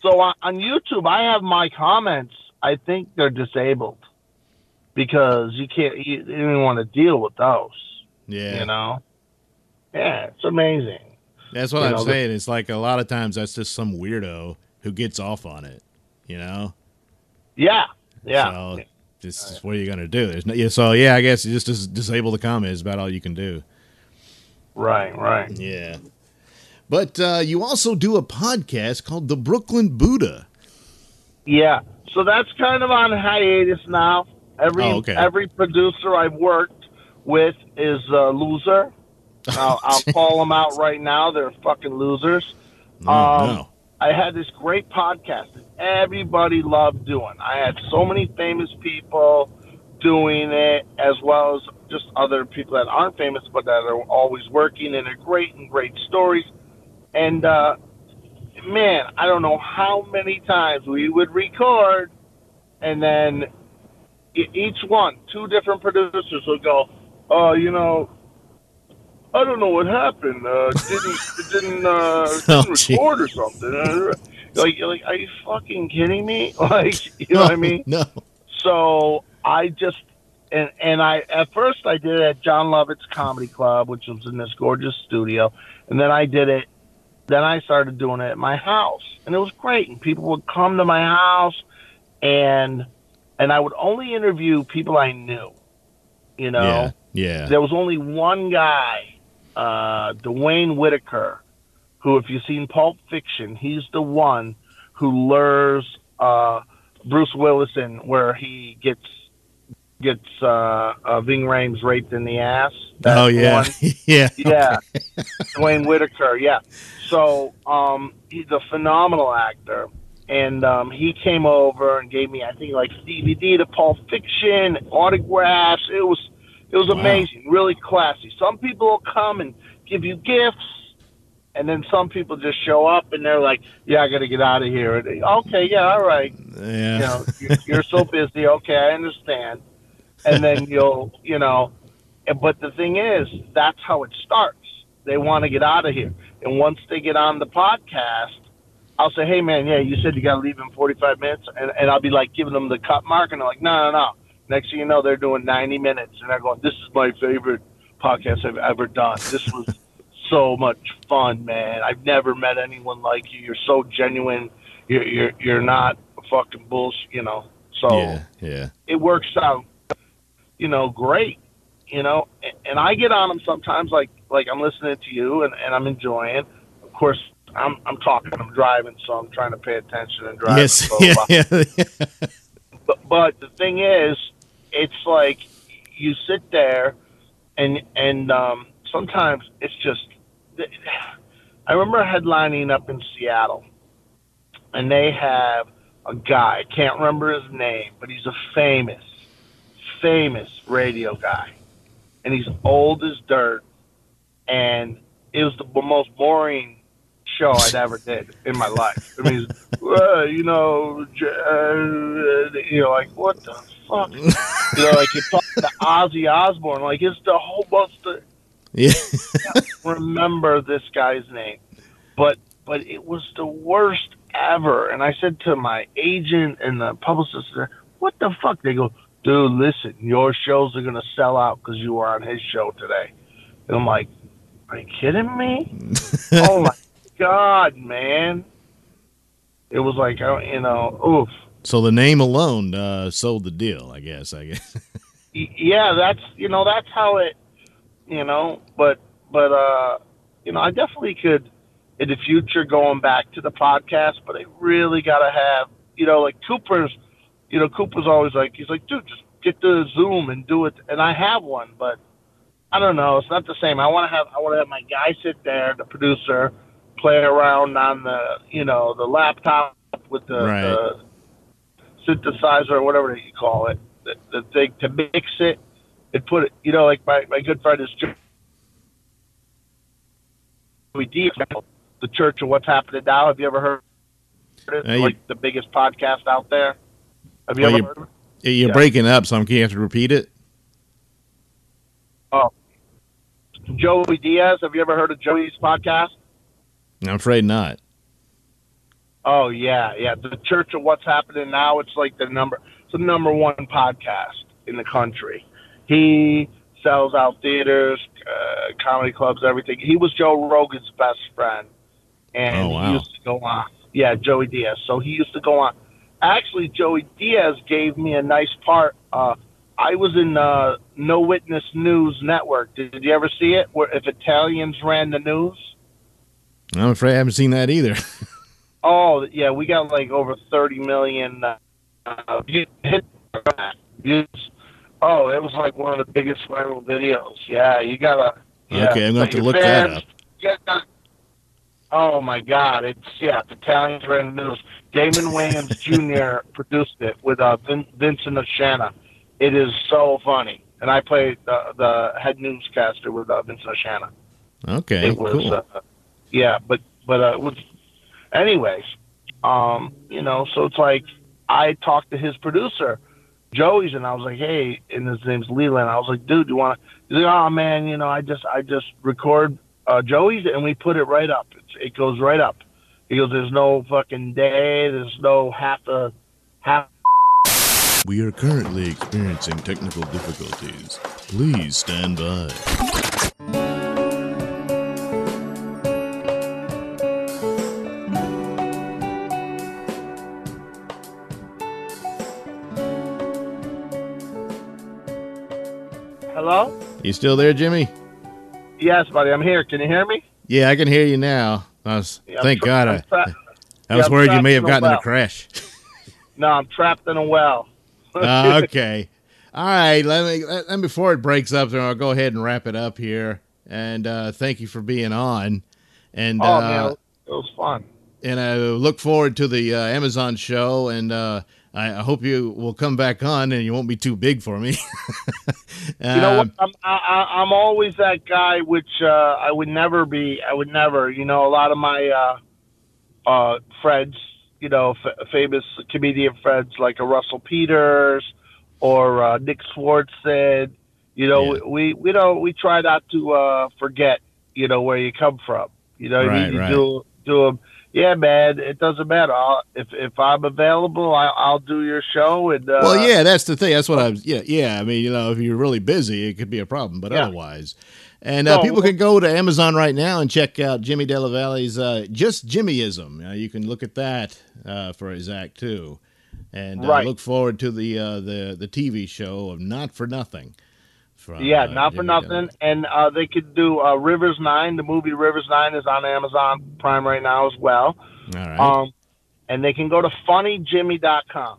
So on, on YouTube, I have my comments. I think they're disabled because you can't. You, you don't even want to deal with those.
Yeah.
You know. Yeah, it's amazing.
That's what
You
I'm
know,
saying. It's like a lot of times that's just some weirdo who gets off on it, you know?
Yeah. Yeah.
So this is what are you gonna do? There's no, yeah, so yeah, I guess you just dis- disable the comment is about all you can do.
Right. Right.
Yeah. But uh, you also do a podcast called The Brooklyn Buddha.
Yeah, so that's kind of on hiatus now. Every
Oh, okay.
every producer I've worked with is a loser. I'll, I'll call them out right now. They're fucking losers.
No,
Um,
no.
I had this great podcast that everybody loved doing. I had so many famous people doing it, as well as just other people that aren't famous but that are always working and are great and great stories. And uh, man, I don't know how many times we would record, and then each one, two different producers would go, "Oh, you know, I don't know what happened. Uh, didn't didn't uh,
Oh,
didn't
gee.
record or something." Like, you're like, are you fucking kidding me? Like, you know what I mean?
No.
So I just and and I at first I did it at Jon Lovitz Comedy Club, which was in this gorgeous studio, and then I did it. Then I started doing it at my house, and it was great. And people would come to my house, and and I would only interview people I knew. You know,
Yeah. Yeah.
there was only one guy, uh, Duane Whitaker, who, if you've seen Pulp Fiction, he's the one who lures uh, Bruce Willis in where he gets gets uh, uh, Ving Rhames raped in the ass. That
oh yeah. yeah.
Yeah, Duane Whitaker. Yeah. So um, he's a phenomenal actor, and um, he came over and gave me, I think, like DVD to Pulp Fiction, autographs. It was it was
Wow.
amazing, really classy. Some people will come and give you gifts, and then some people just show up and they're like, "Yeah, I got to get out of here." And, okay, yeah, all right
Yeah.
you know, you're, you're so busy. Okay, I understand. And then you'll, you know, but the thing is, that's how it starts. They want to get out of here. And once they get on the podcast, I'll say, hey, man, yeah, you said you got to leave in 45 minutes. And, and I'll be like giving them the cut mark. And they're like, no, no, no. Next thing you know, they're doing 90 minutes. And they're going, this is my favorite podcast I've ever done. This was so much fun, man. I've never met anyone like you. You're so genuine. You're, you're, you're not fucking bullshit, you know. So
Yeah. Yeah.
it works out, you know, great. You know, and, and I get on them sometimes, like like I'm listening to you and, and I'm enjoying. Of course, I'm I'm talking, I'm driving, so I'm trying to pay attention and drive.
Yes. Yeah.
uh,
Yeah.
but, but the thing is, it's like you sit there, and and um, sometimes it's just. I remember headlining up in Seattle, and they have a guy. I can't remember his name, but he's a famous, famous radio guy, and he's old as dirt, and it was the most boring show I'd ever did in my life. I mean, well, you know, uh, you know, like what the fuck? you know, like you talk to Ozzy Osbourne, like it's the whole bunch of
Yeah.
remember this guy's name, but but it was the worst ever. And I said to my agent and the publicist, "What the fuck?" They go, "Dude, listen, your shows are gonna sell out because you were on his show today." And I'm like, "Are you kidding me?" oh my god, man! It was like, you know, oof.
So the name alone uh, sold the deal, I guess. I guess.
Yeah, that's you know that's how it, you know. But but uh, you know, I definitely could in the future going back to the podcast. But I really gotta have you know like Cooper's. You know, Cooper's always like he's like, dude, just get the Zoom and do it. And I have one, but I don't know. It's not the same. I want to have I want to have my guy sit there, the producer, play around on the you know the laptop with the,
Right.
the synthesizer or whatever you call it, the, the thing to mix it and put it. You know, like my my good friend is Joey D. The Church of What's Happening Now. Have you ever heard it?
You-
like the biggest podcast out there. Have you
Well,
ever heard of it?
You're
Yeah.
breaking up, so I'm going to have to repeat it.
Oh, Joey Diaz. Have you ever heard of Joey's podcast?
I'm afraid not.
Oh yeah, yeah. The Church of What's Happening Now. It's like the number. It's the number one podcast in the country. He sells out theaters, uh, comedy clubs, everything. He was Joe Rogan's best friend, and
Oh, wow.
he used to go on. Yeah, Joey Diaz. So he used to go on. Actually, Joey Diaz gave me a nice part. Uh, I was in uh, No Witness News Network. Did, did you ever see it? Where if Italians ran the news?
I'm afraid I haven't seen that either.
Oh yeah, we got like over thirty million uh, views. Oh, it was like one of the biggest viral videos. Yeah, you gotta. Yeah.
Okay, I'm gonna have to look that up.
gotta- Oh my God! It's yeah, the Italians ran the news. Damon Wayans Jr. produced it with uh, Vin- Vincent Oshana. It is so funny, and I played the, the head newscaster with uh, Vincent Oshana
Okay,
it was
cool.
uh, yeah but but uh was anyways um you know so it's like i talked to his producer joey's and i was like hey and his name's leland. I was like dude do you want to he's like oh man you know i just i just record uh joey's and we put it right up. It's, it goes right up. He goes there's no fucking day. There's no half a half
We are currently experiencing technical difficulties. Please stand by.
hello
You still there, Jimmy?
yes buddy i'm here can you hear me
Yeah, I can hear you now. I was,
Yeah,
thank God. I, I
yeah,
was
I'm
worried you may have
in a
gotten in a crash.
no i'm trapped in a well
Uh, okay. All right. Let me let, let- before it breaks up, I'll go ahead and wrap it up here. And uh, thank you for being on. And
oh
uh,
man it was fun
and I look forward to the uh, Amazon show. And uh, I, I hope you will come back on, and you won't be too big for me.
You know what?
Um,
I'm I, I- I'm always that guy, which uh, I would never be. I would never. You know, a lot of my uh, uh, friends, you know, f- famous comedian friends like a Russell Peters or uh, Nick Swardson. You know,
Yeah.
we we don't we try not to uh, forget. You know where you come from. You know, I
Right,
mean? you
right.
do do 'em- Yeah, man. It doesn't matter. I'll, if if I'm available, I, I'll do your show. And uh,
well, yeah, that's the thing. That's what I was. Yeah, yeah. I mean, you know, if you're really busy, it could be a problem. But
Yeah.
otherwise, and uh, people can go to Amazon right now and check out Jimmy Della Valle's uh, "Just Jimmyism." Uh, you can look at that uh, for his act too, and uh,
Right.
look forward to the uh, the the TV show of Not for Nothing. From,
Yeah, not for
Jimmy
nothing.
Della-
And uh, they could do uh, Rivers Nine. The movie Rivers Nine is on Amazon Prime right now as well.
All right.
Um, and they can go to funnyjimmy.com,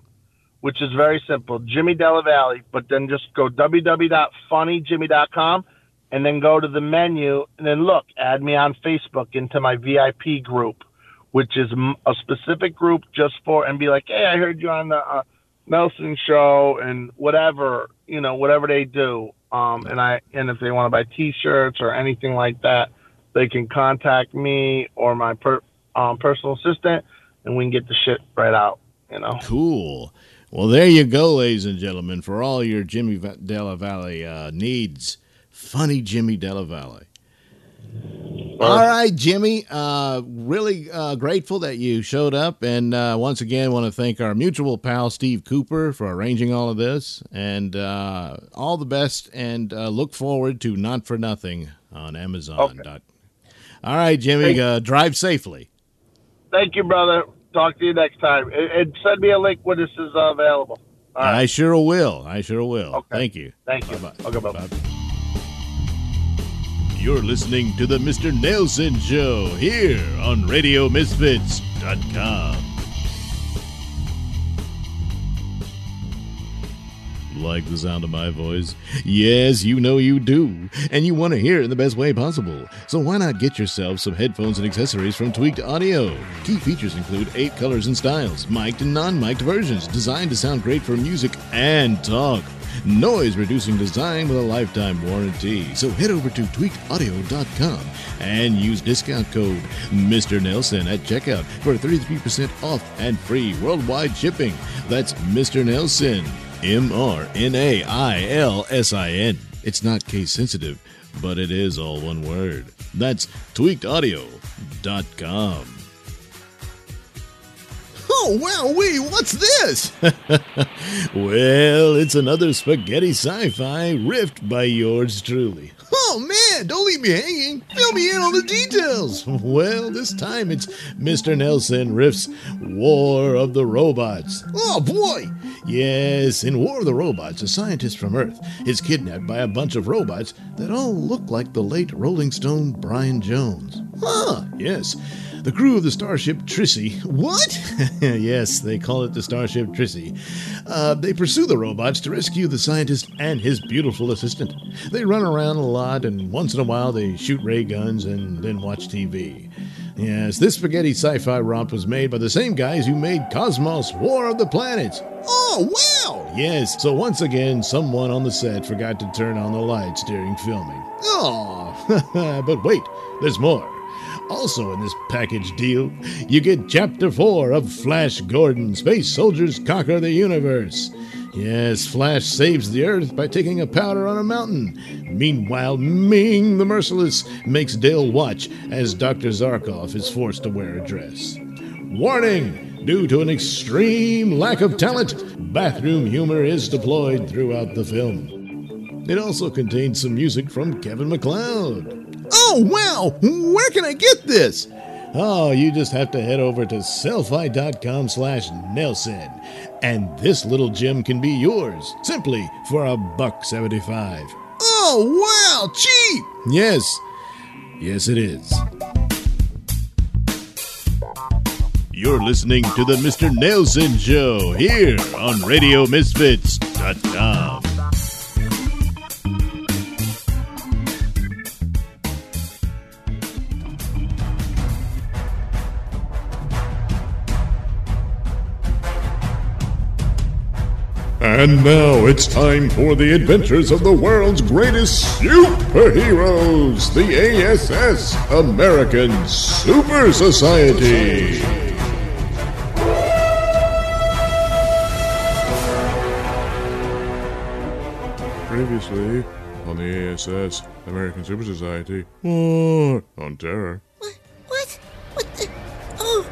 which is very simple. Jimmy Della Valle, but then just go www.funnyjimmy.com and then go to the menu and then look, add me on Facebook into my VIP group, which is a specific group just for, and be like, hey, I heard you on the uh, Nailsin show and whatever, you know, whatever they do. Um, and I, and if they want to buy t-shirts or anything like that, they can contact me or my per, um, personal assistant and we can get the shit right out, you know?
Cool. Well, there you go, ladies and gentlemen, for all your Jimmy Della Valle uh, needs. Funny Jimmy Della Valle. All right, Jimmy. Uh, really uh, grateful that you showed up, and uh, once again, want to thank our mutual pal Steve Cooper for arranging all of this, and uh, all the best. And uh, look forward to Not for Nothing on Amazon.
Okay.
All right, Jimmy. Uh, drive safely.
Thank you, brother. Talk to you next time. And, send me a link when this is uh, available. All right.
I sure will. I sure will.
Okay.
Thank you.
Thank you.
Bye-bye.
Okay, bye.
Bye. You're listening to the Mr. Nailsin Show here on RadioMisfits.com. Like the sound of my voice? Yes, you know you do. And you want to hear it in the best way possible. So why not get yourself some headphones and accessories from Tweaked Audio? Key features include eight colors and styles, mic'd and non mic'd versions, designed to sound great for music and talk. Noise reducing design with a lifetime warranty. So head over to tweakedaudio.com and use discount code Mr. Nailsin at checkout for 33% off and free worldwide shipping. That's Mr. Nailsin. M R N A I L S I N. It's not case sensitive, but it is all one word. That's tweakedaudio.com. Oh, wow, wee, what's this? well, it's another spaghetti sci fi riffed by yours truly. Oh, man, don't leave me hanging. Fill me in on the details. Well, this time it's Mr. Nailsin Riff's War of the Robots. Oh, boy. Yes, in War of the Robots, a scientist from Earth is kidnapped by a bunch of robots that all look like the late Rolling Stone Brian Jones. Huh, yes. The crew of the Starship Trissy. What? yes, they call it the Starship Trissy. Uh, they pursue the robots to rescue the scientist and his beautiful assistant. They run around a lot, and once in a while they shoot ray guns and then watch TV. Yes, this spaghetti sci fi romp was made by the same guys who made Cosmos War of the Planets. Oh, wow! Yes, so once again, someone on the set forgot to turn on the lights during filming. Oh, but wait, there's more. Also, in this package deal, you get Chapter 4 of Flash Gordon Space Soldiers Conquer the Universe. Yes, Flash saves the Earth by taking a powder on a mountain. Meanwhile, Ming the Merciless makes Dale watch as Dr. Zarkov is forced to wear a dress. Warning! Due to an extreme lack of talent, bathroom humor is deployed throughout the film. It also contains some music from Kevin MacLeod. Oh, wow! Where can I get this? Oh, you just have to head over to sellfy.com slash Nailsin. And this little gem can be yours, simply for a buck seventy-five. Oh, wow! Cheap! Yes. Yes, it is. You're listening to the Mr. Nailsin Show here on RadioMisfits.com. And now it's time for the adventures of the world's greatest superheroes, the ASS American Super Society.
Previously on the ASS, American Super Society, War on Terror.
What? What the? Oh,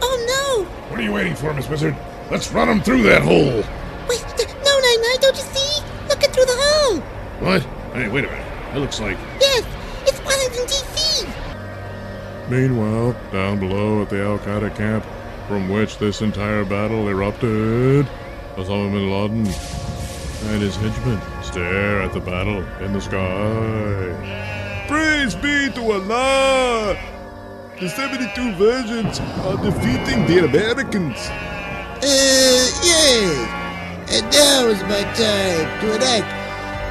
oh no!
What are you waiting for, Miss Wizard? Let's run him through that hole.
no! Wait, th- no, Nine Nine, don't you see? Looking through the hole.
What? Hey, wait a minute. That looks like.
Yes, it's Washington D.C.
Meanwhile, down below at the Al Qaeda camp, from which this entire battle erupted, Osama bin Laden and his henchmen stare at the battle in the sky. Praise be to Allah! The 72 versions are defeating the Americans.
Uh, yes. And now is my time to enact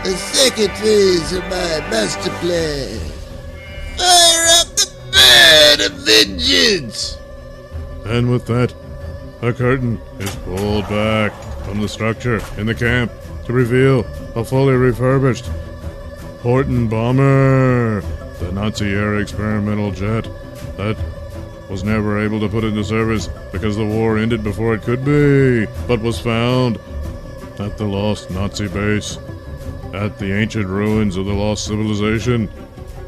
the second phase of my master plan. Fire up the bird of vengeance!
And with that, a curtain is pulled back from the structure in the camp to reveal a fully refurbished Horten bomber, the Nazi era experimental jet that was never able to put into service because the war ended before it could be, but was found at the lost Nazi base, at the ancient ruins of the lost civilization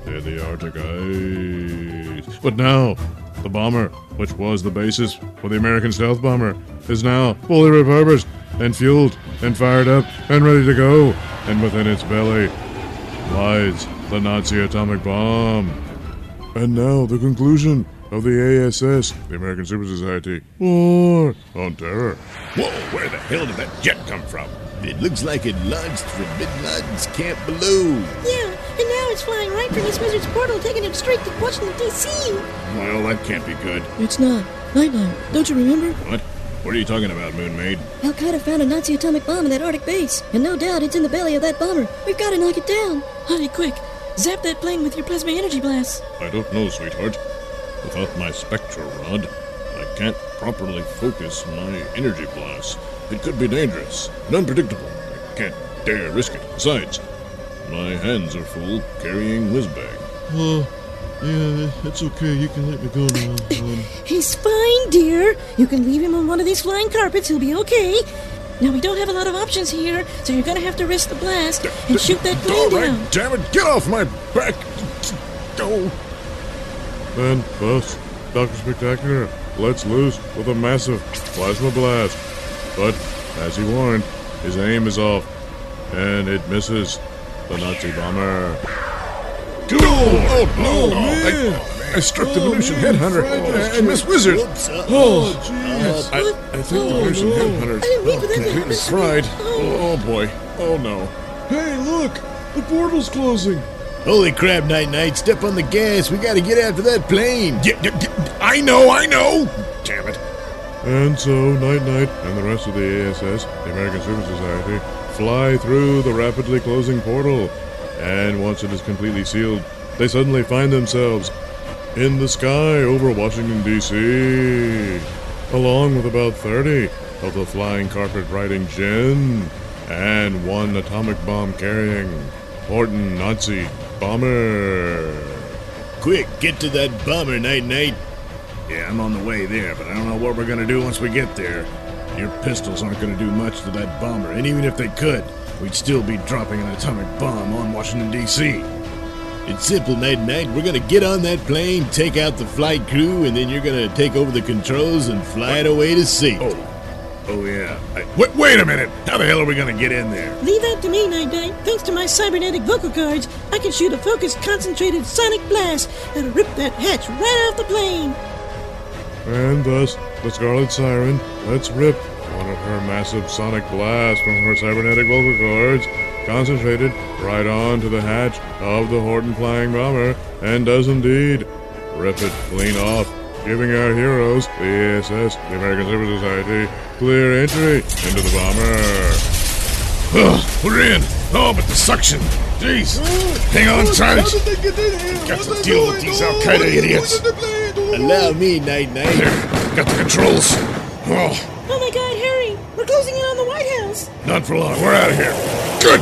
in the Arctic ice. But now, the bomber, which was the basis for the American stealth bomber, is now fully repurposed and fueled and fired up and ready to go. And within its belly lies the Nazi atomic bomb. And now the conclusion of the ASS, the American Super Society. War on Terror.
Whoa, where the hell did that jet come from? It looks like it launched from Bin Laden's camp below.
Yeah, and now it's flying right from this wizard's portal, taking it straight to Washington, D.C.
Well, that can't be good.
It's not. Night Knight, don't you remember?
What? What are you talking about, Moon Maid?
Al Qaeda found a Nazi atomic bomb in that Arctic base, and no doubt it's in the belly of that bomber. We've got to knock it down. Honey, quick. Zap that plane with your plasma energy blast.
I don't know, sweetheart. Without my spectral rod, I can't properly focus my energy blast. It could be dangerous and unpredictable. I can't dare risk it. Besides, my hands are full carrying Whizbang.
Uh, yeah, it's okay. You can let me go now. Um,
He's fine, dear. You can leave him on one of these flying carpets. He'll be okay. Now, we don't have a lot of options here, so you're gonna have to risk the blast and shoot that
All
plane
right,
down.
damn it, get off my back! Go! Then, thus, Dr. Spectacular let's loose with a massive plasma blast. But, as he warned, his aim is off, and it misses the Nazi bomber.
Go! Oh, oh, no, oh, oh, man!
I, I struck the
Oh,
Venusian
man,
headhunter
Fred,
and Miss Wizard.
Oh, jeez.
I, I think the Venusian
no.
headhunter
I didn't mean for that to
completely fried.
Oh.
Oh boy. Oh no.
Hey, look! The portal's closing.
Holy crap, Night Knight. Step on the gas. We gotta get after that plane.
I know, I know! Damn it. And so, Night Knight and the rest of the ASS, the American Super Society, fly through the rapidly closing portal. And once it is completely sealed, they suddenly find themselves in the sky over Washington, D.C., along with about 30 of the flying carpet riding Jinn and one atomic bomb carrying Horten Nazi bomber.
Quick, get to that bomber, Night Knight. Yeah, I'm on the way there, but I don't know what we're gonna do once we get there. Your pistols aren't gonna do much to that bomber, and even if they could, we'd still be dropping an atomic bomb on Washington, D.C. It's simple, Night Knight. We're gonna get on that plane, take out the flight crew, and then you're gonna take over the controls and fly it away to sea.
Oh, oh yeah. I, wait, wait a minute. How the hell are we gonna get in there?
Leave that to me, Night Knight. Thanks to my cybernetic vocal cords, I can shoot a focused, concentrated sonic blast that'll rip that hatch right off the plane.
And thus, the Scarlet Siren lets rip one of her massive sonic blasts from her cybernetic vocal cords, concentrated right onto the hatch of the Horten flying bomber, and does indeed rip it clean off, giving our heroes, the ASS, the American Super Society, clear entry into the bomber. Ugh, we're in. Oh, but the suction. Jeez. Hang on tight.
How did they get in here?
Got
What
to
they
deal with these Al Qaeda
what-
idiots.
What did they play? Oh,
Allow me, Night Knight.
There, got the controls. Oh,
Oh my god, Harry! We're closing in on the White House!
not for long. We're out of here. Good.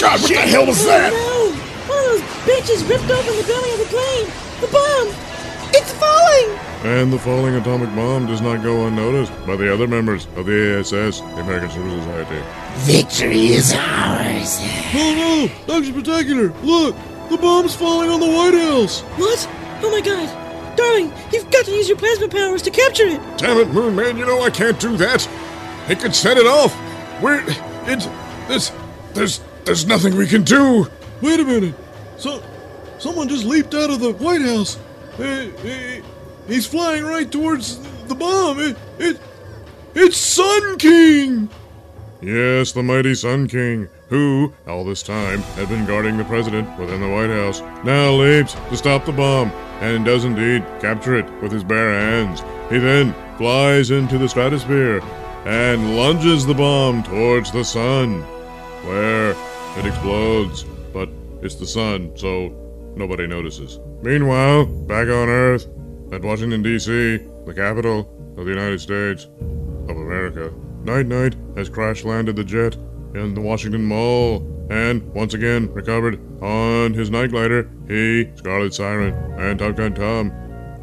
God, what the hell was oh, that?
Oh no! One of those bitches ripped open the belly of the plane! The bomb! It's falling!
And the falling atomic bomb does not go unnoticed by the other members of the ASS, the American Super Society.
Victory is ours.
No, no! Dr. Spectacular, look! The bomb's falling on the White House!
What? Oh my god! Darling, you've got to use your plasma powers to capture it!
Damn it, Moon Man, you know I can't do that. It could set it off. We're it there's there's there's nothing we can do.
Wait a minute! So, someone just leaped out of the White House! Eh, eh, he's flying right towards the bomb! It, it, it's Sun King!
Yes, the mighty Sun King, who, all this time, had been guarding the president within the White House, now leaps to stop the bomb, and does indeed capture it with his bare hands. He then flies into the stratosphere and lunges the bomb towards the sun, where it explodes. But it's the sun, so nobody notices. Meanwhile, back on Earth, at Washington, D.C., the capital of the United States of America. Night Night has crash landed the jet in the Washington Mall and once again recovered on his night glider. He, Scarlet Siren, and Top Gun Tom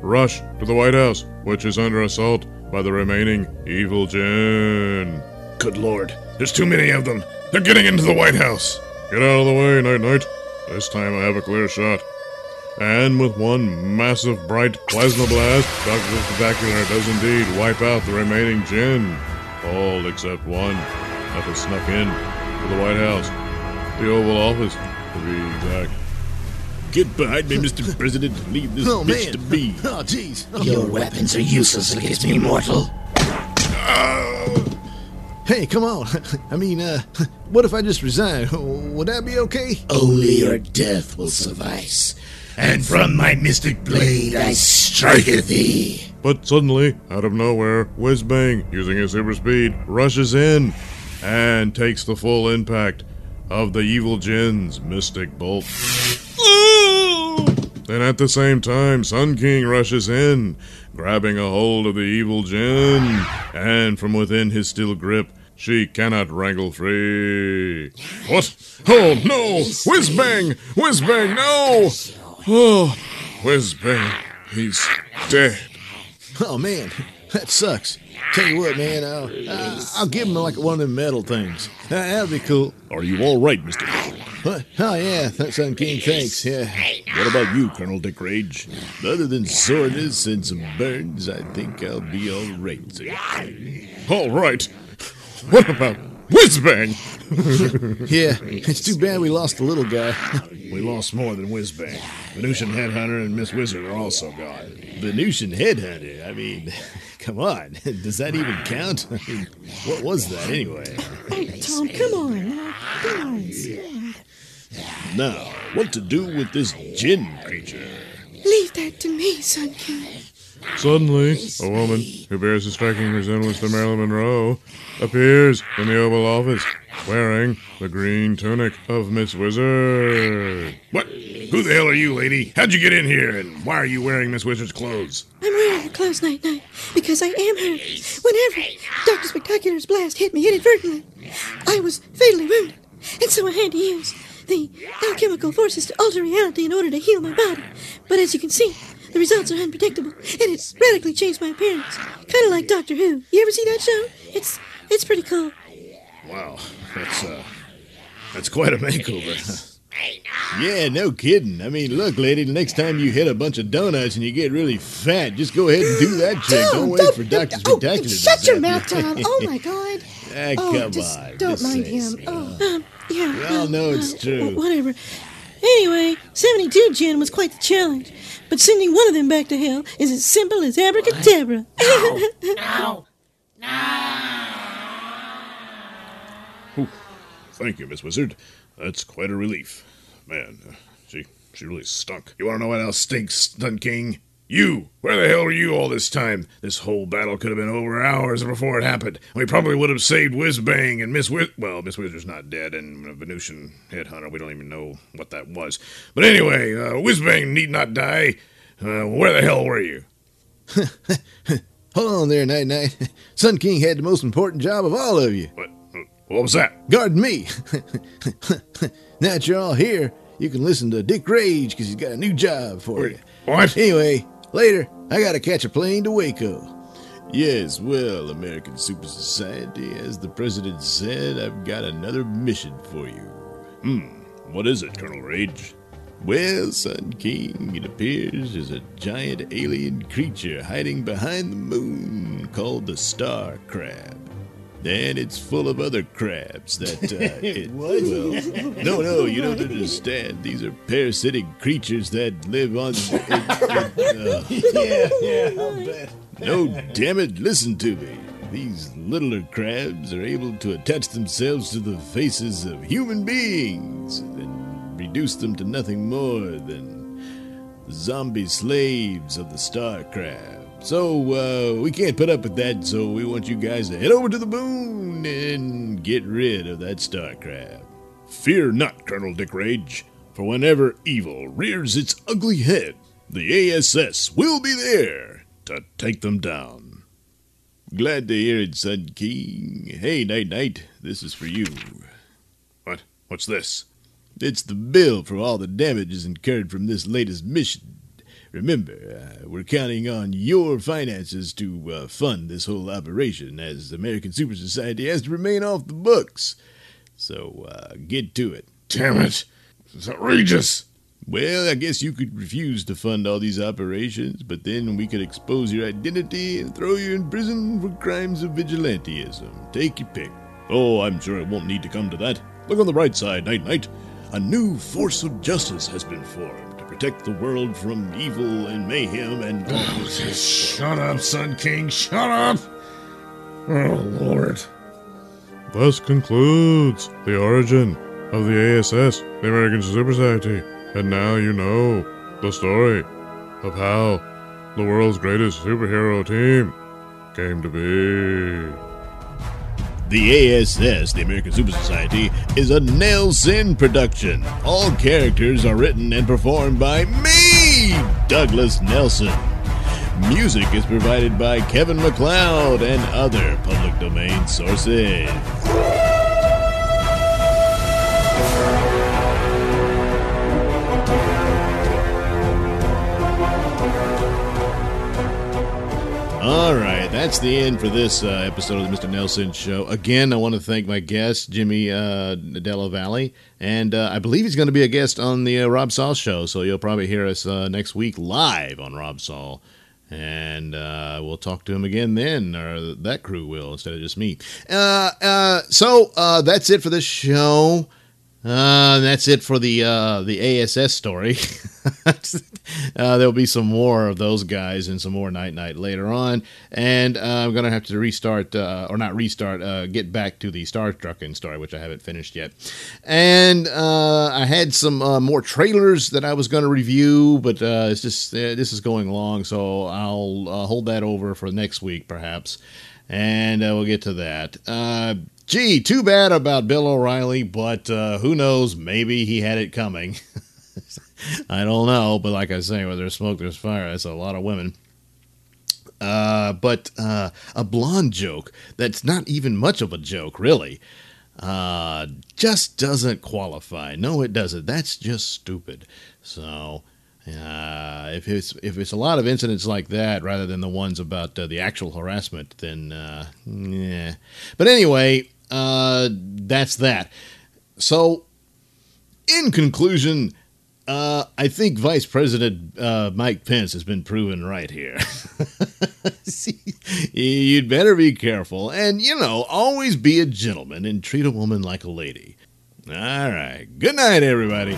rush to the White House, which is under assault by the remaining evil Jinn.
Good lord, there's too many of them. They're getting into the White House.
Get out of the way, Night Knight. This time I have a clear shot. And with one massive bright plasma blast, Dr. Spectacular does indeed wipe out the remaining Jinn. All except one that has snuck in to the White House. The Oval Office, to be exact.
Get behind me, Mr. President. Leave this
Oh,
bitch
man.
to me.
Oh, jeez.
Your weapons are useless against me, mortal.
Hey, come on. I mean, uh, what if I just resign? Would that be okay?
Only your death will suffice. And from my mystic blade I strike at thee.
But suddenly, out of nowhere, Whiz Bang, using his super speed, rushes in and takes the full impact of the evil Jinn's mystic bolt. Then at the same time, Sun King rushes in, grabbing a hold of the evil Jinn, and from within his steel grip, she cannot wrangle free.
What? Oh no! Whiz bang! Whiz bang! No! Oh, whiz bang! He's dead.
Oh, man. That sucks. Tell you what, man, I'll, uh, I'll give him like one of them metal things. Uh, that'll be cool.
Are you all right, Mr.
What? Oh, yeah. That's Sun King. Thanks. Yeah.
What about you, Colonel Dick Rage? Other than soreness and some burns, I think I'll be all right.
All right. What about whiz bang?
Yeah. It's too bad we lost the little guy.
We lost more than Whizbang. Venusian Headhunter and Miss Wizard are also gone. Venusian Headhunter? I mean, come on. Does that even count? I mean, what was that anyway?
Oh, Tom, come on. Come on.
Now, what to do with this Jinn creature?
Leave that to me, Sun King.
Suddenly, a woman who bears a striking resemblance to Marilyn Monroe appears in the Oval Office wearing the green tunic of Miss Wizard.
What? Who the hell are you, lady? How'd you get in here, and why are you wearing Miss Wizard's clothes?
I'm wearing her clothes Night Knight because I am her. Whenever Dr. Spectacular's blast hit me inadvertently, I was fatally wounded, and so I had to use the alchemical forces to alter reality in order to heal my body. But as you can see, the results are unpredictable, and it's radically changed my appearance. Kind of like Doctor Who. You ever see that show? It's it's pretty cool.
Wow, that's uh, that's quite a makeover. yeah, no kidding. I mean, look, lady, the next time you hit a bunch of donuts and you get really fat, just go ahead and do that trick.
Tom,
Don't wait
don't-
for Doctor
oh,
Spectacular. to
Shut your mouth,
you.
Tom. Oh my God.
Ah,
oh,
come
just
on,
don't
just
mind him.
so.
Oh, um, yeah.
We all know it's
uh,
true.
wh- Whatever. Anyway, 72 Jinn was quite the challenge, but sending one of them back to hell is as simple as abracadabra.
No.
Thank you, Miss Wizard. That's quite a relief. Man, she she really stunk. You want to know what else stinks, Stun King? You! Where the hell were you all this time? This whole battle could have been over hours before it happened. We probably would have saved Whizbang and Miss Wiz. Well, Miss Wizard's not dead, and a Venusian headhunter. We don't even know what that was. But anyway, uh, Whizbang need not die. Uh, where the hell were you?
Hold on there, Night Knight. Sun King had the most important job of all of you.
What? What was that?
Guard me. now that you're all here, you can listen to Dick Rage because he's got a new job for you.
What?
Anyway, later, I gotta catch a plane to Waco.
Yes, well, American Super Society, as the president said, I've got another mission for you.
Hmm. What is it, Colonel Rage?
Well, Sun King, it appears there's a giant alien creature hiding behind the moon called the Star Crab. And it's full of other crabs that, uh, it,
What?
well, no, no, you don't understand. These are parasitic creatures that live on. uh,
yeah, yeah, I'll bet.
no, damn it, listen to me. These littler crabs are able to attach themselves to the faces of human beings and reduce them to nothing more than the zombie slaves of the star crab. So, uh, we can't put up with that, so we want you guys to head over to the moon and get rid of that star crab.
Fear not, Colonel Dick Rage, for whenever evil rears its ugly head, the ASS will be there to take them down.
Glad to hear it, Sun King. Hey, Night Knight, this is for you.
What? What's this?
It's the bill for all the damages incurred from this latest mission. Remember, uh, we're counting on your finances to uh, fund this whole operation, as the American Super Society has to remain off the books. So uh, get to it.
Damn it. It's outrageous.
Well, I guess you could refuse to fund all these operations, but then we could expose your identity and throw you in prison for crimes of vigilanteism. Take your pick. Oh, I'm sure it won't need to come to that. Look on the bright side, Night Knight. A new force of justice has been formed protect the world from evil and mayhem and
Oh, shut up, Sun King. Shut up. Oh, Lord.
Thus concludes the origin of the ASS, the American Super Society. And now you know the story of how the world's greatest superhero team came to be.
The ASS, the American Super Society, is a Nelson production. All characters are written and performed by me, Douglas Nelson. Music is provided by Kevin MacLeod and other public domain sources. All right, that's the end for this uh, episode of the Mr. Nailsin Show. Again, I want to thank my guest, Jimmy uh, Della Valle, and uh, I believe he's going to be a guest on the uh, Rob Saul Show, so you'll probably hear us uh, next week live on Rob Saul. And uh, we'll talk to him again then, or that crew will instead of just me. Uh, so that's it for this show. Uh, that's it for the uh, the ASS story. uh, there'll be some more of those guys and some more Night Knight later on, and uh, I'm gonna have to restart uh, or not restart, uh, get back to the Star Trucking story, which I haven't finished yet. And I had some more trailers that I was gonna review, but it's just this is going long, so I'll hold that over for next week perhaps, and uh, we'll get to that. Uh, Gee, too bad about Bill O'Reilly, but uh, who knows? Maybe he had it coming. I don't know, but like I say, where there's smoke, there's fire. That's a lot of women. Uh, but uh, a blonde joke that's not even much of a joke, really, uh, just doesn't qualify. No, it doesn't. That's just stupid. So. Uh, if it's if it's a lot of incidents like that rather than the ones about uh, the actual harassment, then uh, yeah. But anyway, uh, that's that. So, in conclusion, uh, I think Vice President uh, Mike Pence has been proven right here. See, you'd better be careful, and you know, always be a gentleman and treat a woman like a lady. All right. Good night, everybody.